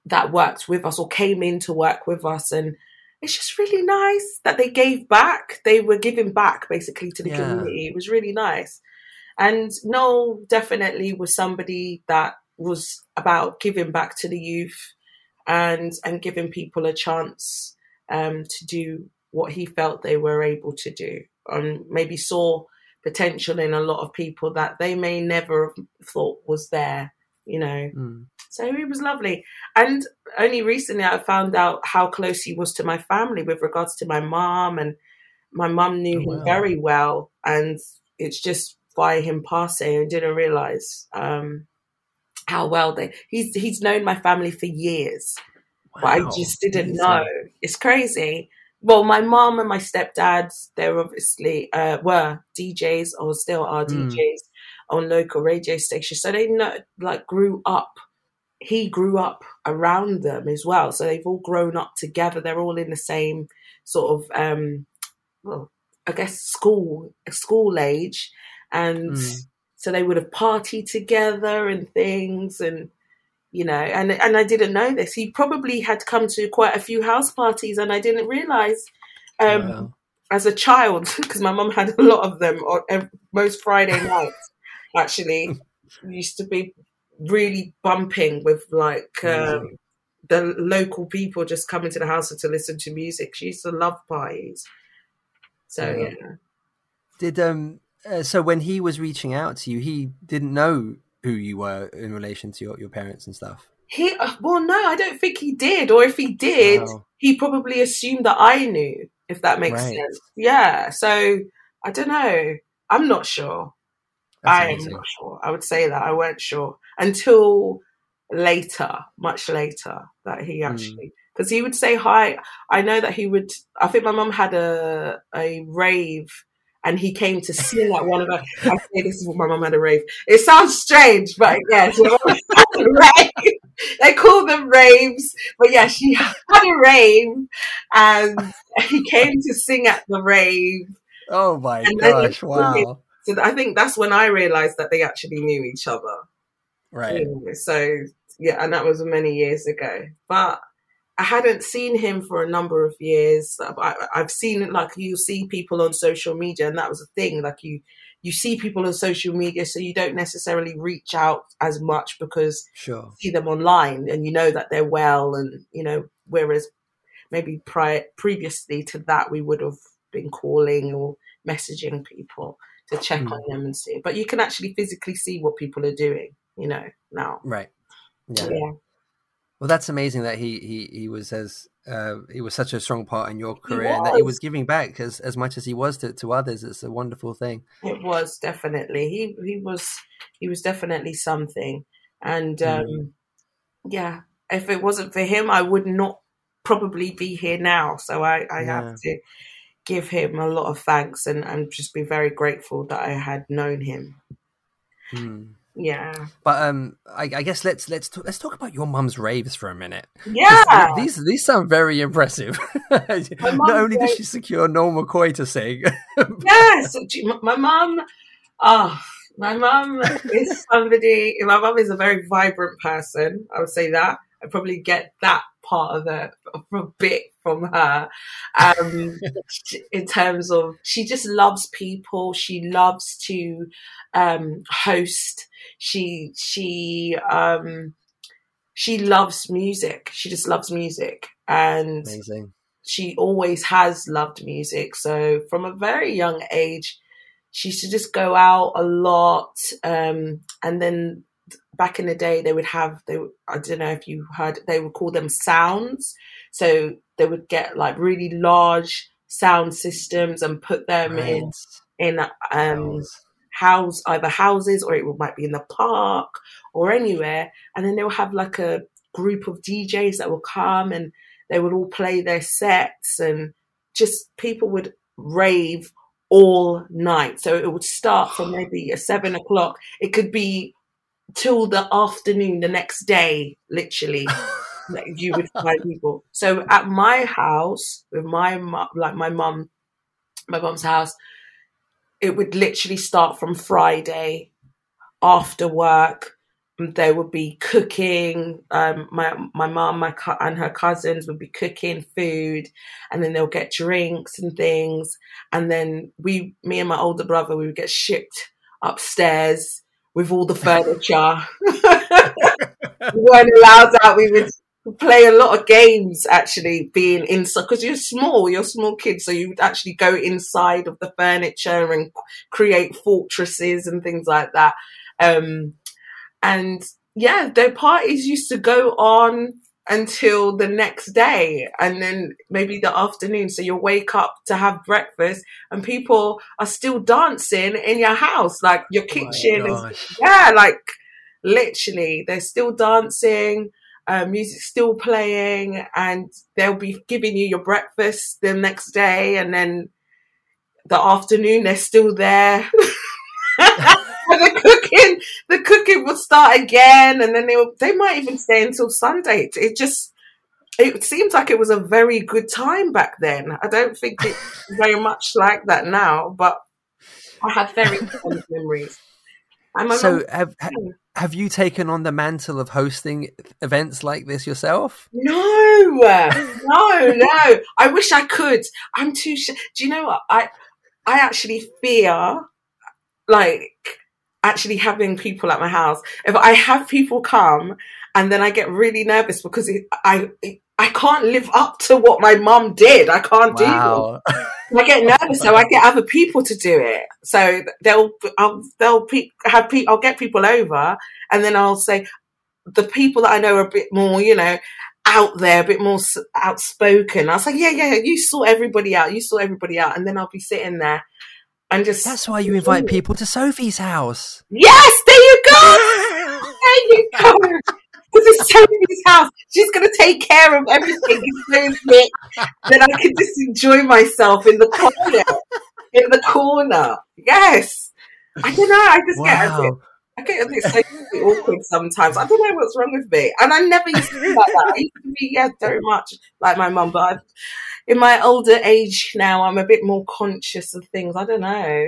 [SPEAKER 7] that worked with us or came in to work with us and it's just really nice that they gave back they were giving back basically to the yeah. community it was really nice and noel definitely was somebody that was about giving back to the youth and and giving people a chance um, to do what he felt they were able to do and maybe saw potential in a lot of people that they may never have thought was there you know mm. So he was lovely. And only recently I found out how close he was to my family with regards to my mom. And my mom knew oh, him very well. And it's just by him passing, I didn't realize um, how well they. He's he's known my family for years, wow. but I just didn't know. It's crazy. Well, my mom and my stepdad, they're obviously uh, were DJs or still are DJs mm. on local radio stations, so they know like grew up he grew up around them as well. So they've all grown up together. They're all in the same sort of, um, well, I guess school, school age. And mm. So they would have partied together and things and, you know, and, and I didn't know this. He probably had come to quite a few house parties and I didn't realize, um, wow. as a child, because my mum had a lot of them on most Friday nights, actually. used to be really bumping with like um, the local people just coming to the house to listen to music. She used to love parties. So yeah. yeah.
[SPEAKER 10] Did um uh, so when he was reaching out to you, he didn't know who you were in relation to your, your parents and stuff.
[SPEAKER 7] He uh, well, no, I don't think he did. Or if he did, wow. he probably assumed that I knew. If that makes right. sense. Yeah. So I don't know. I'm not sure. I'm not sure. I would say that I weren't sure until later, much later, that he hmm. actually because mm. he would say hi. I know that he would. I think my mum had a a rave. And he came to sing at one of her. I say this is what my mum had a rave. It sounds strange, but yes, they call them raves. But yeah, she had a rave, and he came to sing at the rave.
[SPEAKER 10] Oh my gosh! Wow.
[SPEAKER 7] So I think that's when I realized that they actually knew each other.
[SPEAKER 10] Right.
[SPEAKER 7] So yeah, and that was many years ago. But I hadn't seen him for a number of years. I, have seen like you see people on social media, and that was a thing. Like you, you see people on social media, so you don't necessarily reach out as much because
[SPEAKER 10] sure.
[SPEAKER 7] you see them online and you know that they're well, and you know. Whereas maybe prior previously to that, we would have been calling or messaging people to check mm. on them and see. But you can actually physically see what people are doing, you know, now.
[SPEAKER 10] Right. Yeah. yeah. Well, that's amazing that he he he was as uh, he was such a strong part in your career and that he was giving back as as much as he was to, to others. It's a wonderful thing.
[SPEAKER 7] It was definitely he he was he was definitely something, and mm. um, yeah, if it wasn't for him, I would not probably be here now. So I I yeah. have to give him a lot of thanks and, and just be very grateful that I had known him.
[SPEAKER 10] Hmm.
[SPEAKER 7] Yeah,
[SPEAKER 10] but um, I, I, guess let's let's t- let's talk about your mum's raves for a minute.
[SPEAKER 7] Yeah,
[SPEAKER 10] these these sound very impressive. Not only did she secure Noel McCoy to sing,
[SPEAKER 7] yes, my mum. Oh, my mum is somebody. My mum is a very vibrant person. I would say that. I probably get that part of of a bit from her um, in terms of she just loves people she loves to um, host she she um, she loves music she just loves music and
[SPEAKER 10] Amazing.
[SPEAKER 7] she always has loved music. So from a very young age, she used to just go out a lot. Um, and then back in the day, they would have, they, I don't know if you heard, they would call them sounds. So they would get like really large sound systems and put them right. in, in, um, house, either houses or it might be in the park or anywhere. And then they'll have like a group of DJs that will come and they would all play their sets and just people would rave all night. So it would start from maybe a seven o'clock. It could be till the afternoon the next day, literally. you would find people. So at my house, with my like my mum, my mum's house, it would literally start from Friday after work there would be cooking. Um, my my mom, my and her cousins would be cooking food, and then they'll get drinks and things. And then we, me and my older brother, we would get shipped upstairs with all the furniture. we weren't allowed out. We would play a lot of games actually being inside because you're small you're small kids so you would actually go inside of the furniture and create fortresses and things like that um, and yeah, their parties used to go on until the next day and then maybe the afternoon. So you'll wake up to have breakfast and people are still dancing in your house, like your kitchen oh is, yeah, like literally they're still dancing. Uh, music's still playing and they'll be giving you your breakfast the next day and then the afternoon they're still there the cooking, the cooking will start again, and then they they might even stay until Sunday. It, it just it seems like it was a very good time back then. I don't think it's very much like that now, but I have very fond memories.
[SPEAKER 10] So have, have you taken on the mantle of hosting events like this yourself?
[SPEAKER 7] No, no, no. I wish I could. I'm too. Sh- Do you know what I? I actually fear like actually having people at my house. If I have people come and then I get really nervous because it, I it, I can't live up to what my mum did. I can't wow. do. I get nervous, so I get other people to do it. So they'll I'll, they'll pe- have pe- I'll get people over, and then I'll say the people that I know are a bit more, you know, out there, a bit more outspoken. I'll say, yeah, yeah, you sort everybody out, you sort everybody out, and then I'll be sitting there and just
[SPEAKER 10] that's why you invite people to Sophie's house.
[SPEAKER 7] Yes, there you go. there you go. Because it's Sophie's house. She's going to take care of everything, including me. Then I can just enjoy myself in the corner. in the corner. Yes. I don't know. I just wow. get a bit. I get a bit so awkward sometimes. I don't know what's wrong with me. And I never used to be like that. I used to be, yeah, very much like my mum, but I've in my older age now, I'm a bit more conscious of things. I don't know.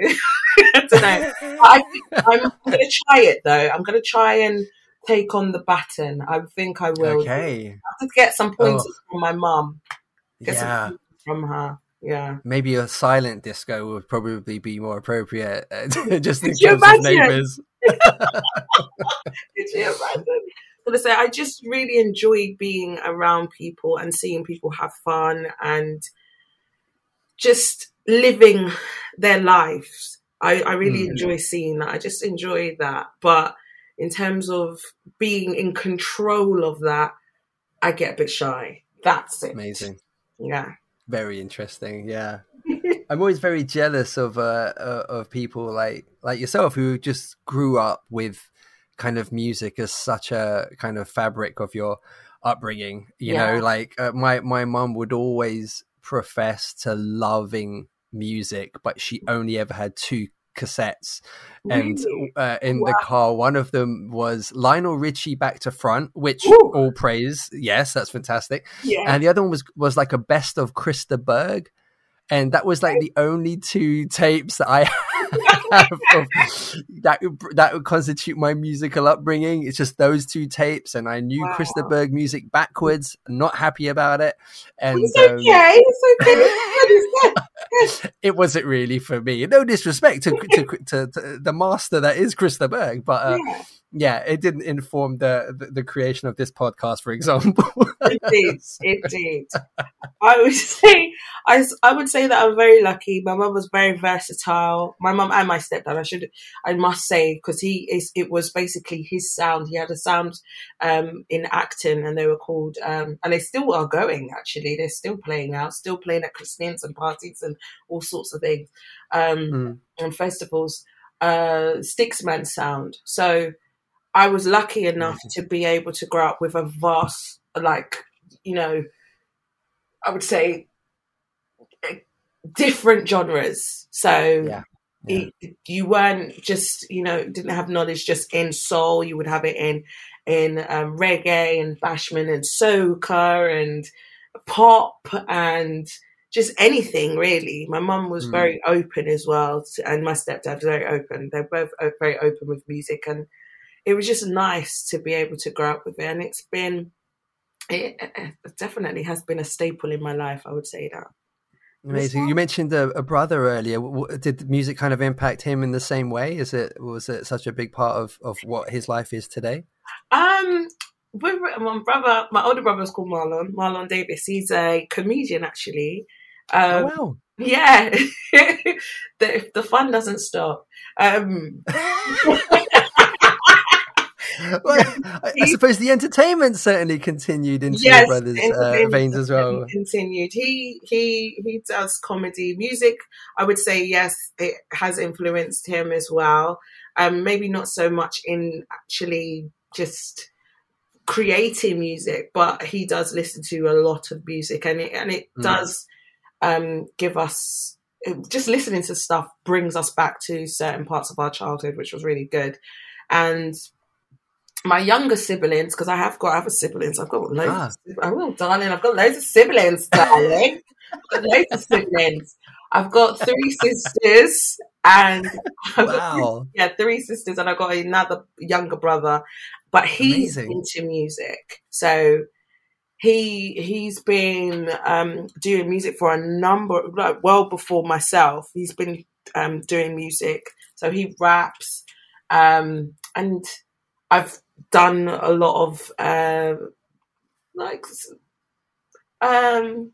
[SPEAKER 7] I don't know. I I'm, I'm going to try it though. I'm going to try and take on the baton. I think I will.
[SPEAKER 10] Okay.
[SPEAKER 7] I have to get some pointers oh. from my mum. yeah. from her. Yeah.
[SPEAKER 10] Maybe a silent disco would probably be more appropriate, just in terms of neighbours.
[SPEAKER 7] Did you imagine? to say I just really enjoy being around people and seeing people have fun and just living their lives. I, I really mm. enjoy seeing that. I just enjoy that. But in terms of being in control of that, I get a bit shy. That's it.
[SPEAKER 10] Amazing.
[SPEAKER 7] Yeah.
[SPEAKER 10] Very interesting. Yeah. I'm always very jealous of uh, uh, of people like like yourself who just grew up with kind of music as such a kind of fabric of your upbringing. You yeah. know, like uh, my my mom would always profess to loving music, but she only ever had two cassettes and uh, in wow. the car one of them was lionel richie back to front which Ooh. all praise yes that's fantastic yeah. and the other one was was like a best of Chris de Burgh and that was like the only two tapes that i that that would constitute my musical upbringing. It's just those two tapes, and I knew wow. Chris de Burgh music backwards. Not happy about it, and
[SPEAKER 7] it's okay. Um, it's
[SPEAKER 10] okay. it wasn't really for me. No disrespect to, to, to, to the master that is Chris de Burgh, but uh, yeah. Yeah, it didn't inform the, the, the creation of this podcast, for example.
[SPEAKER 7] it did. It did. I would say I, I would say that I'm very lucky. My mum was very versatile. My mum and my stepdad. I should I must say because he is. It was basically his sound. He had a sound um, in acting, and they were called um, and they still are going. Actually, they're still playing out, still playing at christenings and parties and all sorts of things um,
[SPEAKER 10] Mm.
[SPEAKER 7] and festivals. Uh, Sticksman sound. So I was lucky enough to be able to grow up with a vast, like, you know, I would say eh, different genres. So
[SPEAKER 10] Yeah.
[SPEAKER 7] it, you weren't just, you know, didn't have knowledge just in soul. You would have it in in um, reggae and bashment and soca and pop and just anything really. My mum was
[SPEAKER 10] Mm.
[SPEAKER 7] very open as well, to- and my stepdad was very open. They're both very open with music, and it was just nice to be able to grow up with it. And it's been, it, it definitely has been a staple in my life. I would say that.
[SPEAKER 10] Amazing. You mentioned a, a brother earlier. Did music kind of impact him in the same way? Is it was it such a big part of, of what his life is today?
[SPEAKER 7] Um, with my brother, my older brother is called Marlon. Marlon Davis. He's a comedian, actually. Um,
[SPEAKER 10] oh wow!
[SPEAKER 7] Yeah, the the fun doesn't stop. Um,
[SPEAKER 10] Well, I, I suppose the entertainment certainly continued into
[SPEAKER 7] yes,
[SPEAKER 10] your brother's uh, veins as well.
[SPEAKER 7] Continued. He he he does comedy music. I would say yes, it has influenced him as well. Um, maybe not so much in actually just creating music, but he does listen to a lot of music, and it and it
[SPEAKER 10] Mm.
[SPEAKER 7] does um, give us just listening to stuff brings us back to certain parts of our childhood, which was really good. And my younger siblings, because I have got other siblings, I've got loads.
[SPEAKER 10] Ah.
[SPEAKER 7] Of, sib- oh, darling, I've got loads of siblings, darling. I've got loads of siblings. I've got three sisters, and I've got
[SPEAKER 10] Wow.
[SPEAKER 7] yeah, three sisters, and I've got another younger brother. But he's
[SPEAKER 10] Amazing.
[SPEAKER 7] into music, so he he's been um, doing music for a number, like well before myself. He's been um, doing music, so he raps, um, and I've done a lot of uh, like um,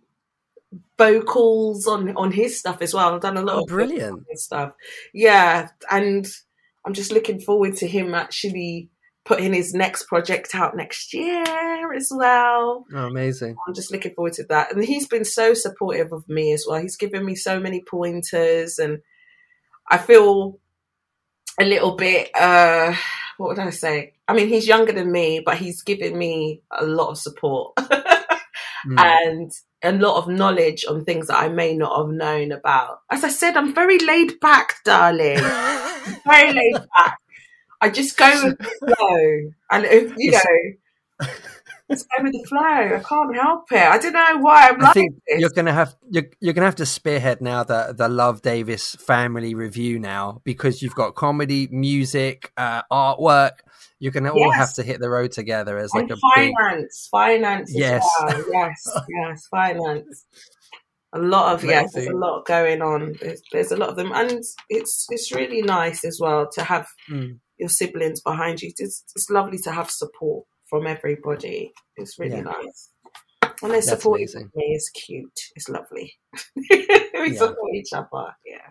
[SPEAKER 7] vocals on on his stuff as well. I've done a lot
[SPEAKER 10] Oh,
[SPEAKER 7] of
[SPEAKER 10] brilliant.
[SPEAKER 7] stuff. Yeah, and I'm just looking forward to him actually putting his next project out next year as well.
[SPEAKER 10] Oh, amazing.
[SPEAKER 7] I'm just looking forward to that. And he's been so supportive of me as well. He's given me so many pointers and I feel a little bit uh what would I say? I mean he's younger than me, but he's given me a lot of support.
[SPEAKER 10] Mm.
[SPEAKER 7] and a lot of knowledge on things that I may not have known about. As I said, I'm very laid back, darling. very laid back. I just go with the flow. And if you know just go with the flow. I can't help it. I don't know why I'm
[SPEAKER 10] I
[SPEAKER 7] like
[SPEAKER 10] think
[SPEAKER 7] this.
[SPEAKER 10] you're gonna have you're, you're gonna have to spearhead now the the Love Davis family revue now because you've got comedy, music, uh, artwork. You're gonna all have to hit the road together as like
[SPEAKER 7] and
[SPEAKER 10] a big
[SPEAKER 7] finance, finance
[SPEAKER 10] Yes.
[SPEAKER 7] as well. Yes, yes, finance. A lot of yes, there's a lot going on. There's, there's a lot of them, and it's it's really nice as well to have
[SPEAKER 10] Mm.
[SPEAKER 7] your siblings behind you. It's it's lovely to have support from everybody. It's really
[SPEAKER 10] Yeah.
[SPEAKER 7] nice, and
[SPEAKER 10] they
[SPEAKER 7] support
[SPEAKER 10] amazing.
[SPEAKER 7] me. It's cute. It's lovely. we
[SPEAKER 10] Yeah.
[SPEAKER 7] support each other. Yeah.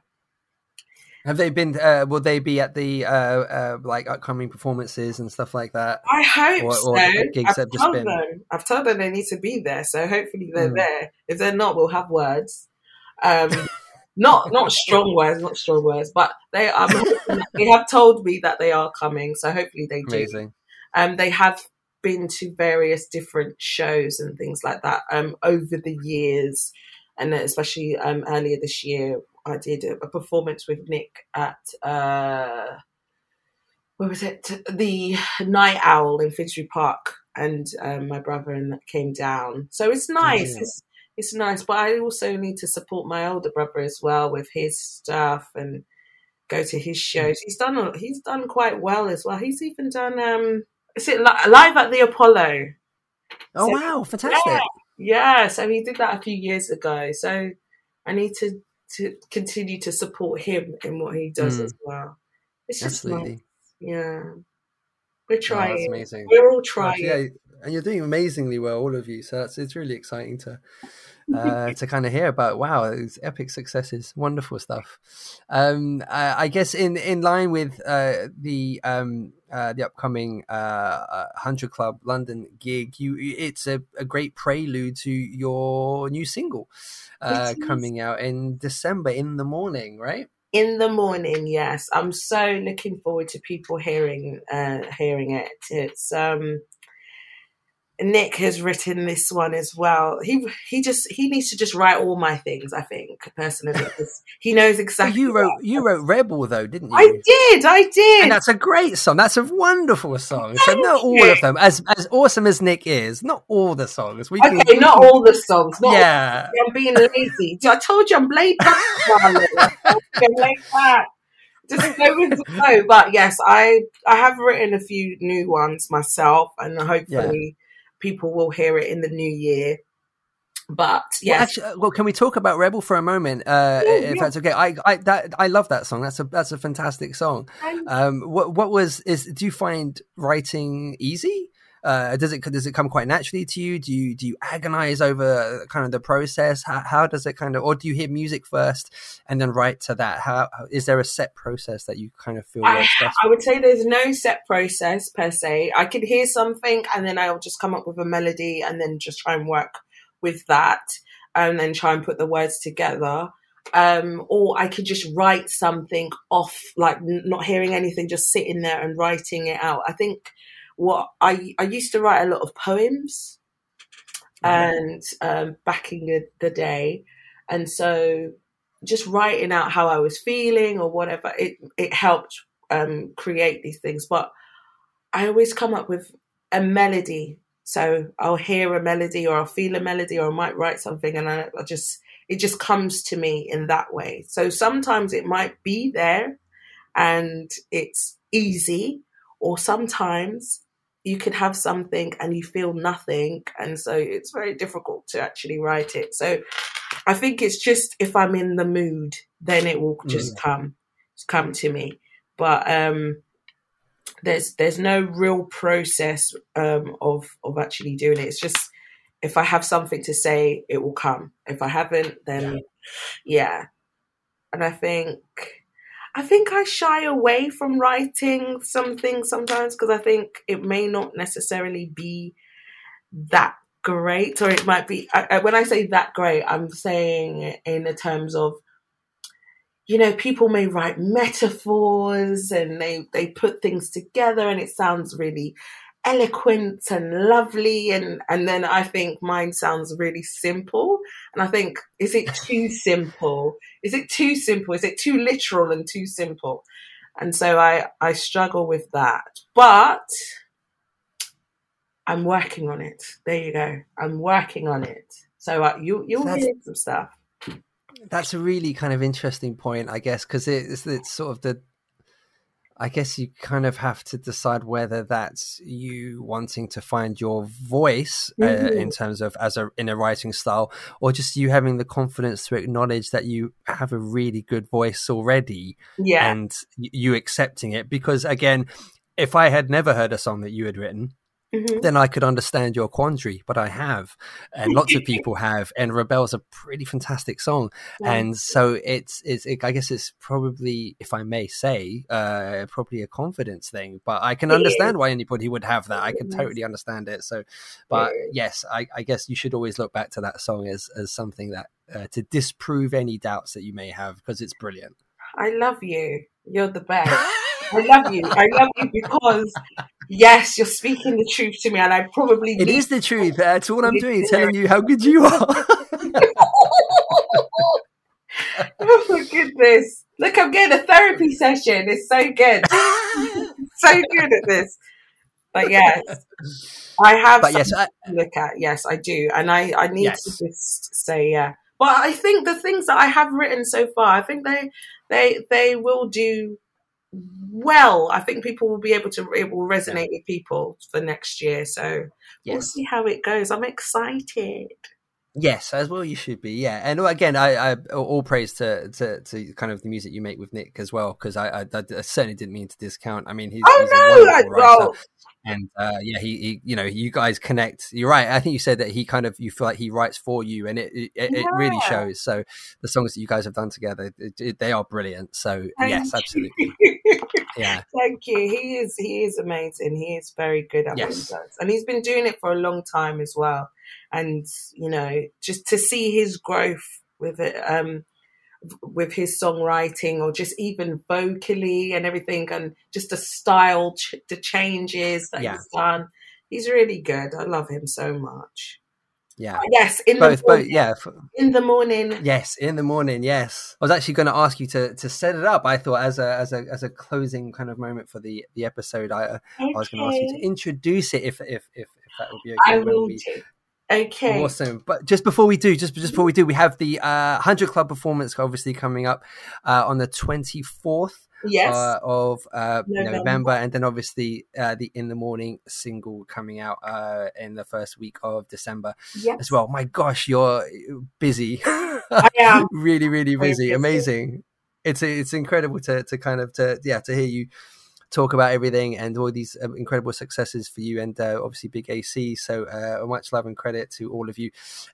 [SPEAKER 10] Have they been? Uh, will they be at the uh, uh, like upcoming performances and stuff like that?
[SPEAKER 7] I hope
[SPEAKER 10] Or-
[SPEAKER 7] so.
[SPEAKER 10] or the gigs
[SPEAKER 7] I've
[SPEAKER 10] just
[SPEAKER 7] told
[SPEAKER 10] been-
[SPEAKER 7] them. I've told them they need to be there. So hopefully they're
[SPEAKER 10] Mm.
[SPEAKER 7] there. If they're not, we'll have words. Um, not not strong words, not strong words, but they um, they have told me that they are coming. So hopefully they do.
[SPEAKER 10] Amazing.
[SPEAKER 7] Um, they have been to various different shows and things like that um, over the years, and especially um, earlier this year, I did a, a performance with Nick at uh, where was it? The Night Owl in Finsbury Park, and um, my brother and that came down. So it's nice. It's it's nice, but I also need to support my older brother as well with his stuff and go to his shows. He's done he's done quite well as well. He's even done um is it li- live at the Apollo?
[SPEAKER 10] Oh
[SPEAKER 7] So-
[SPEAKER 10] wow, fantastic!
[SPEAKER 7] Yeah, yeah. So he did that a few years ago. So I need to to continue to support him in what he does
[SPEAKER 10] Mm.
[SPEAKER 7] as well. It's just nice.
[SPEAKER 10] Absolutely.
[SPEAKER 7] Yeah. We're trying.
[SPEAKER 10] Oh, that's amazing.
[SPEAKER 7] We're all trying.
[SPEAKER 10] yeah, and you're doing amazingly well, all of you. So that's it's really exciting to uh, to kind of hear about. Wow, these epic successes, wonderful stuff. Um, I, I guess in in line with uh, the um, uh, the upcoming uh, Hundred Club London gig, you it's a, a great prelude to your new single uh, coming out in December in the morning, right?
[SPEAKER 7] in the morning yes i'm so looking forward to people hearing uh hearing it it's um nick has written this one as well he he just he needs to just write all my things i think personally, he knows exactly
[SPEAKER 10] you wrote you wrote Rebel though, didn't you?
[SPEAKER 7] i did i did
[SPEAKER 10] And that's a great song. That's a wonderful song. So not all
[SPEAKER 7] you.
[SPEAKER 10] of them, as as awesome as Nick is, not all the songs. We can,
[SPEAKER 7] okay not all the songs not
[SPEAKER 10] yeah.
[SPEAKER 7] I'm being lazy. I told you I'm laid back, darling. I told you I'm laid back. Just go with the flow. But yes, I I have written a few new ones myself, and hopefully people will hear it in the new year. But
[SPEAKER 10] Well, actually, uh, well, can we talk about Rebel for a moment? Uh,
[SPEAKER 7] Yeah,
[SPEAKER 10] if
[SPEAKER 7] yeah.
[SPEAKER 10] that's okay. I, I that I love that song. That's a that's a fantastic song. Um, what what was is? Do you find writing easy? Uh, does it does it come quite naturally to you? Do you do you agonize over kind of the process? How, how does it kind of, or do you hear music first and then write to that? How is there a set process that you kind of feel
[SPEAKER 7] I. I would say there's no set process per se. I could hear something and then I'll just come up with a melody and then just try and work with that and then try and put the words together. Um, or I could just write something off, like n- not hearing anything, just sitting there and writing it out. I think what I I used to write a lot of poems, and um, back in the, the day, and so just writing out how I was feeling or whatever, it it helped um, create these things. But I always come up with a melody. So I'll hear a melody or I'll feel a melody or I might write something and I, I just it just comes to me in that way. So sometimes it might be there and it's easy, or sometimes you could have something and you feel nothing, and so it's very difficult to actually write it. So I think it's just if I'm in the mood, then it will just come come to me. But um there's there's no real process um of of actually doing it. It's just if I have something to say, it will come. If I haven't, then yeah. And I think I think I shy away from writing something sometimes because I think it may not necessarily be that great, or it might be. I, I, when I say that great, I'm saying in the terms of, you know, people may write metaphors and they they put things together, and it sounds really eloquent and lovely and and then I think mine sounds really simple. And I think is it too simple? Is it too simple? Is it too literal and too simple? And so I I struggle with that. But I'm working on it. There you go. I'm working on it. So uh, you you'll
[SPEAKER 10] That's-
[SPEAKER 7] hear some stuff.
[SPEAKER 10] That's a really kind of interesting point, I guess, because it's, it's sort of the. I guess you kind of have to decide whether that's you wanting to find your voice uh,
[SPEAKER 7] Mhm.
[SPEAKER 10] in terms of as a in a writing style, or just you having the confidence to acknowledge that you have a really good voice already,
[SPEAKER 7] yeah
[SPEAKER 10] and you accepting it. Because again, if I had never heard a song that you had written,
[SPEAKER 7] Mhm.
[SPEAKER 10] then I could understand your quandary, but I have, and lots of people have. And Rebel's a pretty fantastic song,
[SPEAKER 7] Yeah.
[SPEAKER 10] and so it's, it's it, I guess it's probably, if I may say, uh, probably a confidence thing. But I can understand why anybody would have that. I can totally understand it. So, but
[SPEAKER 7] is.
[SPEAKER 10] yes, I, I guess you should always look back to that song as as something that uh, to disprove any doubts that you may have because it's brilliant.
[SPEAKER 7] I love you you're the best I love you I love you because yes you're speaking the truth to me and I probably
[SPEAKER 10] it is the truth. That's all I'm doing, telling you how good you are.
[SPEAKER 7] oh my goodness. Look, I'm getting a therapy session. It's so good. so good at this. But yes, I have
[SPEAKER 10] but yes, I,
[SPEAKER 7] to look at. Yes, I do. And I, I need
[SPEAKER 10] Yes.
[SPEAKER 7] to just say, yeah. But I think the things that I have written so far, I think they they they will do well. I think people will be able to it will resonate with people for next year. So we'll see how it goes. I'm excited.
[SPEAKER 10] Yes, as well you should be. Yeah, and again, I, I all praise to, to, to kind of the music you make with Nick as well, because I, I, I, certainly didn't mean to discount. I mean, he's,
[SPEAKER 7] oh
[SPEAKER 10] he's
[SPEAKER 7] no, I, well,
[SPEAKER 10] and uh, yeah, he, he, you know, you guys connect. You're right. I think you said that he kind of you feel like he writes for you, and it it, it really shows. So the songs that you guys have done together, it, it, they are brilliant. So Thank yes, absolutely. yeah.
[SPEAKER 7] Thank you. He is he is amazing. He is very good at yes. what he does, and he's been doing it for a long time as well. And you know, just to see his growth with it. Um, with his songwriting or just even vocally and everything and just the style ch- the changes that yeah. he's done he's really good i love him so much
[SPEAKER 10] yeah.
[SPEAKER 7] Uh, yes, in
[SPEAKER 10] both,
[SPEAKER 7] the morning.
[SPEAKER 10] both, yeah.
[SPEAKER 7] In the morning.
[SPEAKER 10] Yes, in the morning. Yes. I was actually going to ask you to to set it up. I thought as a as a as a closing kind of moment for the the episode, I okay. I was going to ask you to introduce it if if if, if that would be okay.
[SPEAKER 7] I will we, do. Okay.
[SPEAKER 10] Awesome. But just before we do, just just before we do, we have the uh, 100 Club performance obviously coming up uh, on the 24th
[SPEAKER 7] yes.
[SPEAKER 10] Uh, of uh, November. November. and then obviously uh, the In the Morning single coming out uh, in the first week of December
[SPEAKER 7] yes.
[SPEAKER 10] as well. My gosh, you're busy.
[SPEAKER 7] I am
[SPEAKER 10] really, really busy. Amazing. It's it's incredible to to kind of to yeah to hear you talk about everything and all these um, incredible successes for you and uh, obviously Big AC. So uh, much love and credit to all of you.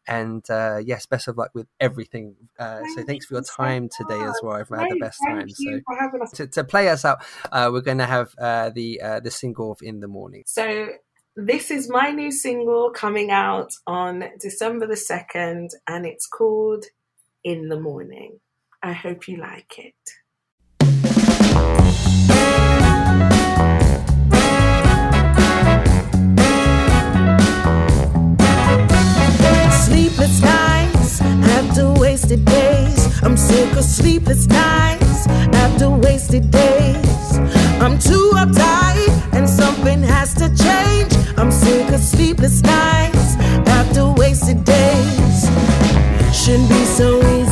[SPEAKER 10] And uh, yes, best of luck with everything. Uh, so thanks for your time today as well. I've had the best time. So to, to, play us out, uh, we're going to have uh, the the single of In the Morning.
[SPEAKER 7] So this is my new single coming out on December the 2nd, and it's called In the Morning. I hope you like it.
[SPEAKER 11] Sleepless nights after wasted days. I'm sick of sleepless nights after wasted days. I'm too uptight and something has to change. I'm sick of sleepless nights after wasted days. Shouldn't be so easy,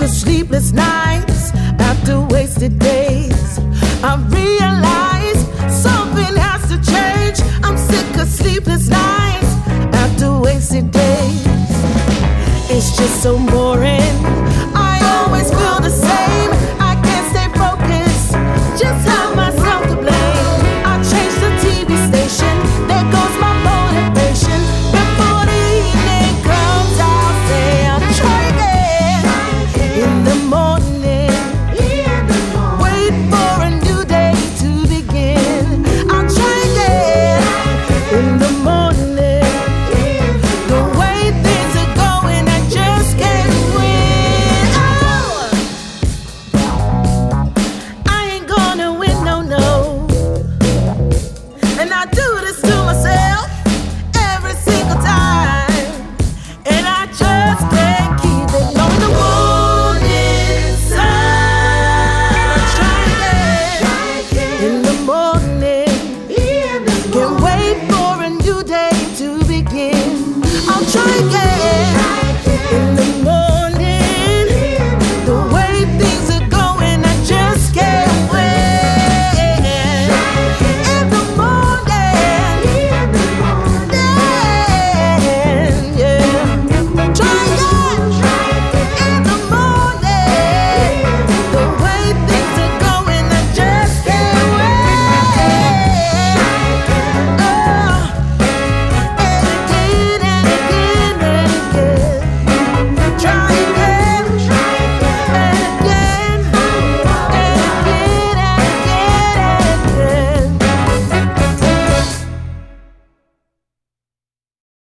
[SPEAKER 11] of sleepless nights after wasted days. I realize something has to change. I'm sick of sleepless nights after wasted days. It's just so boring.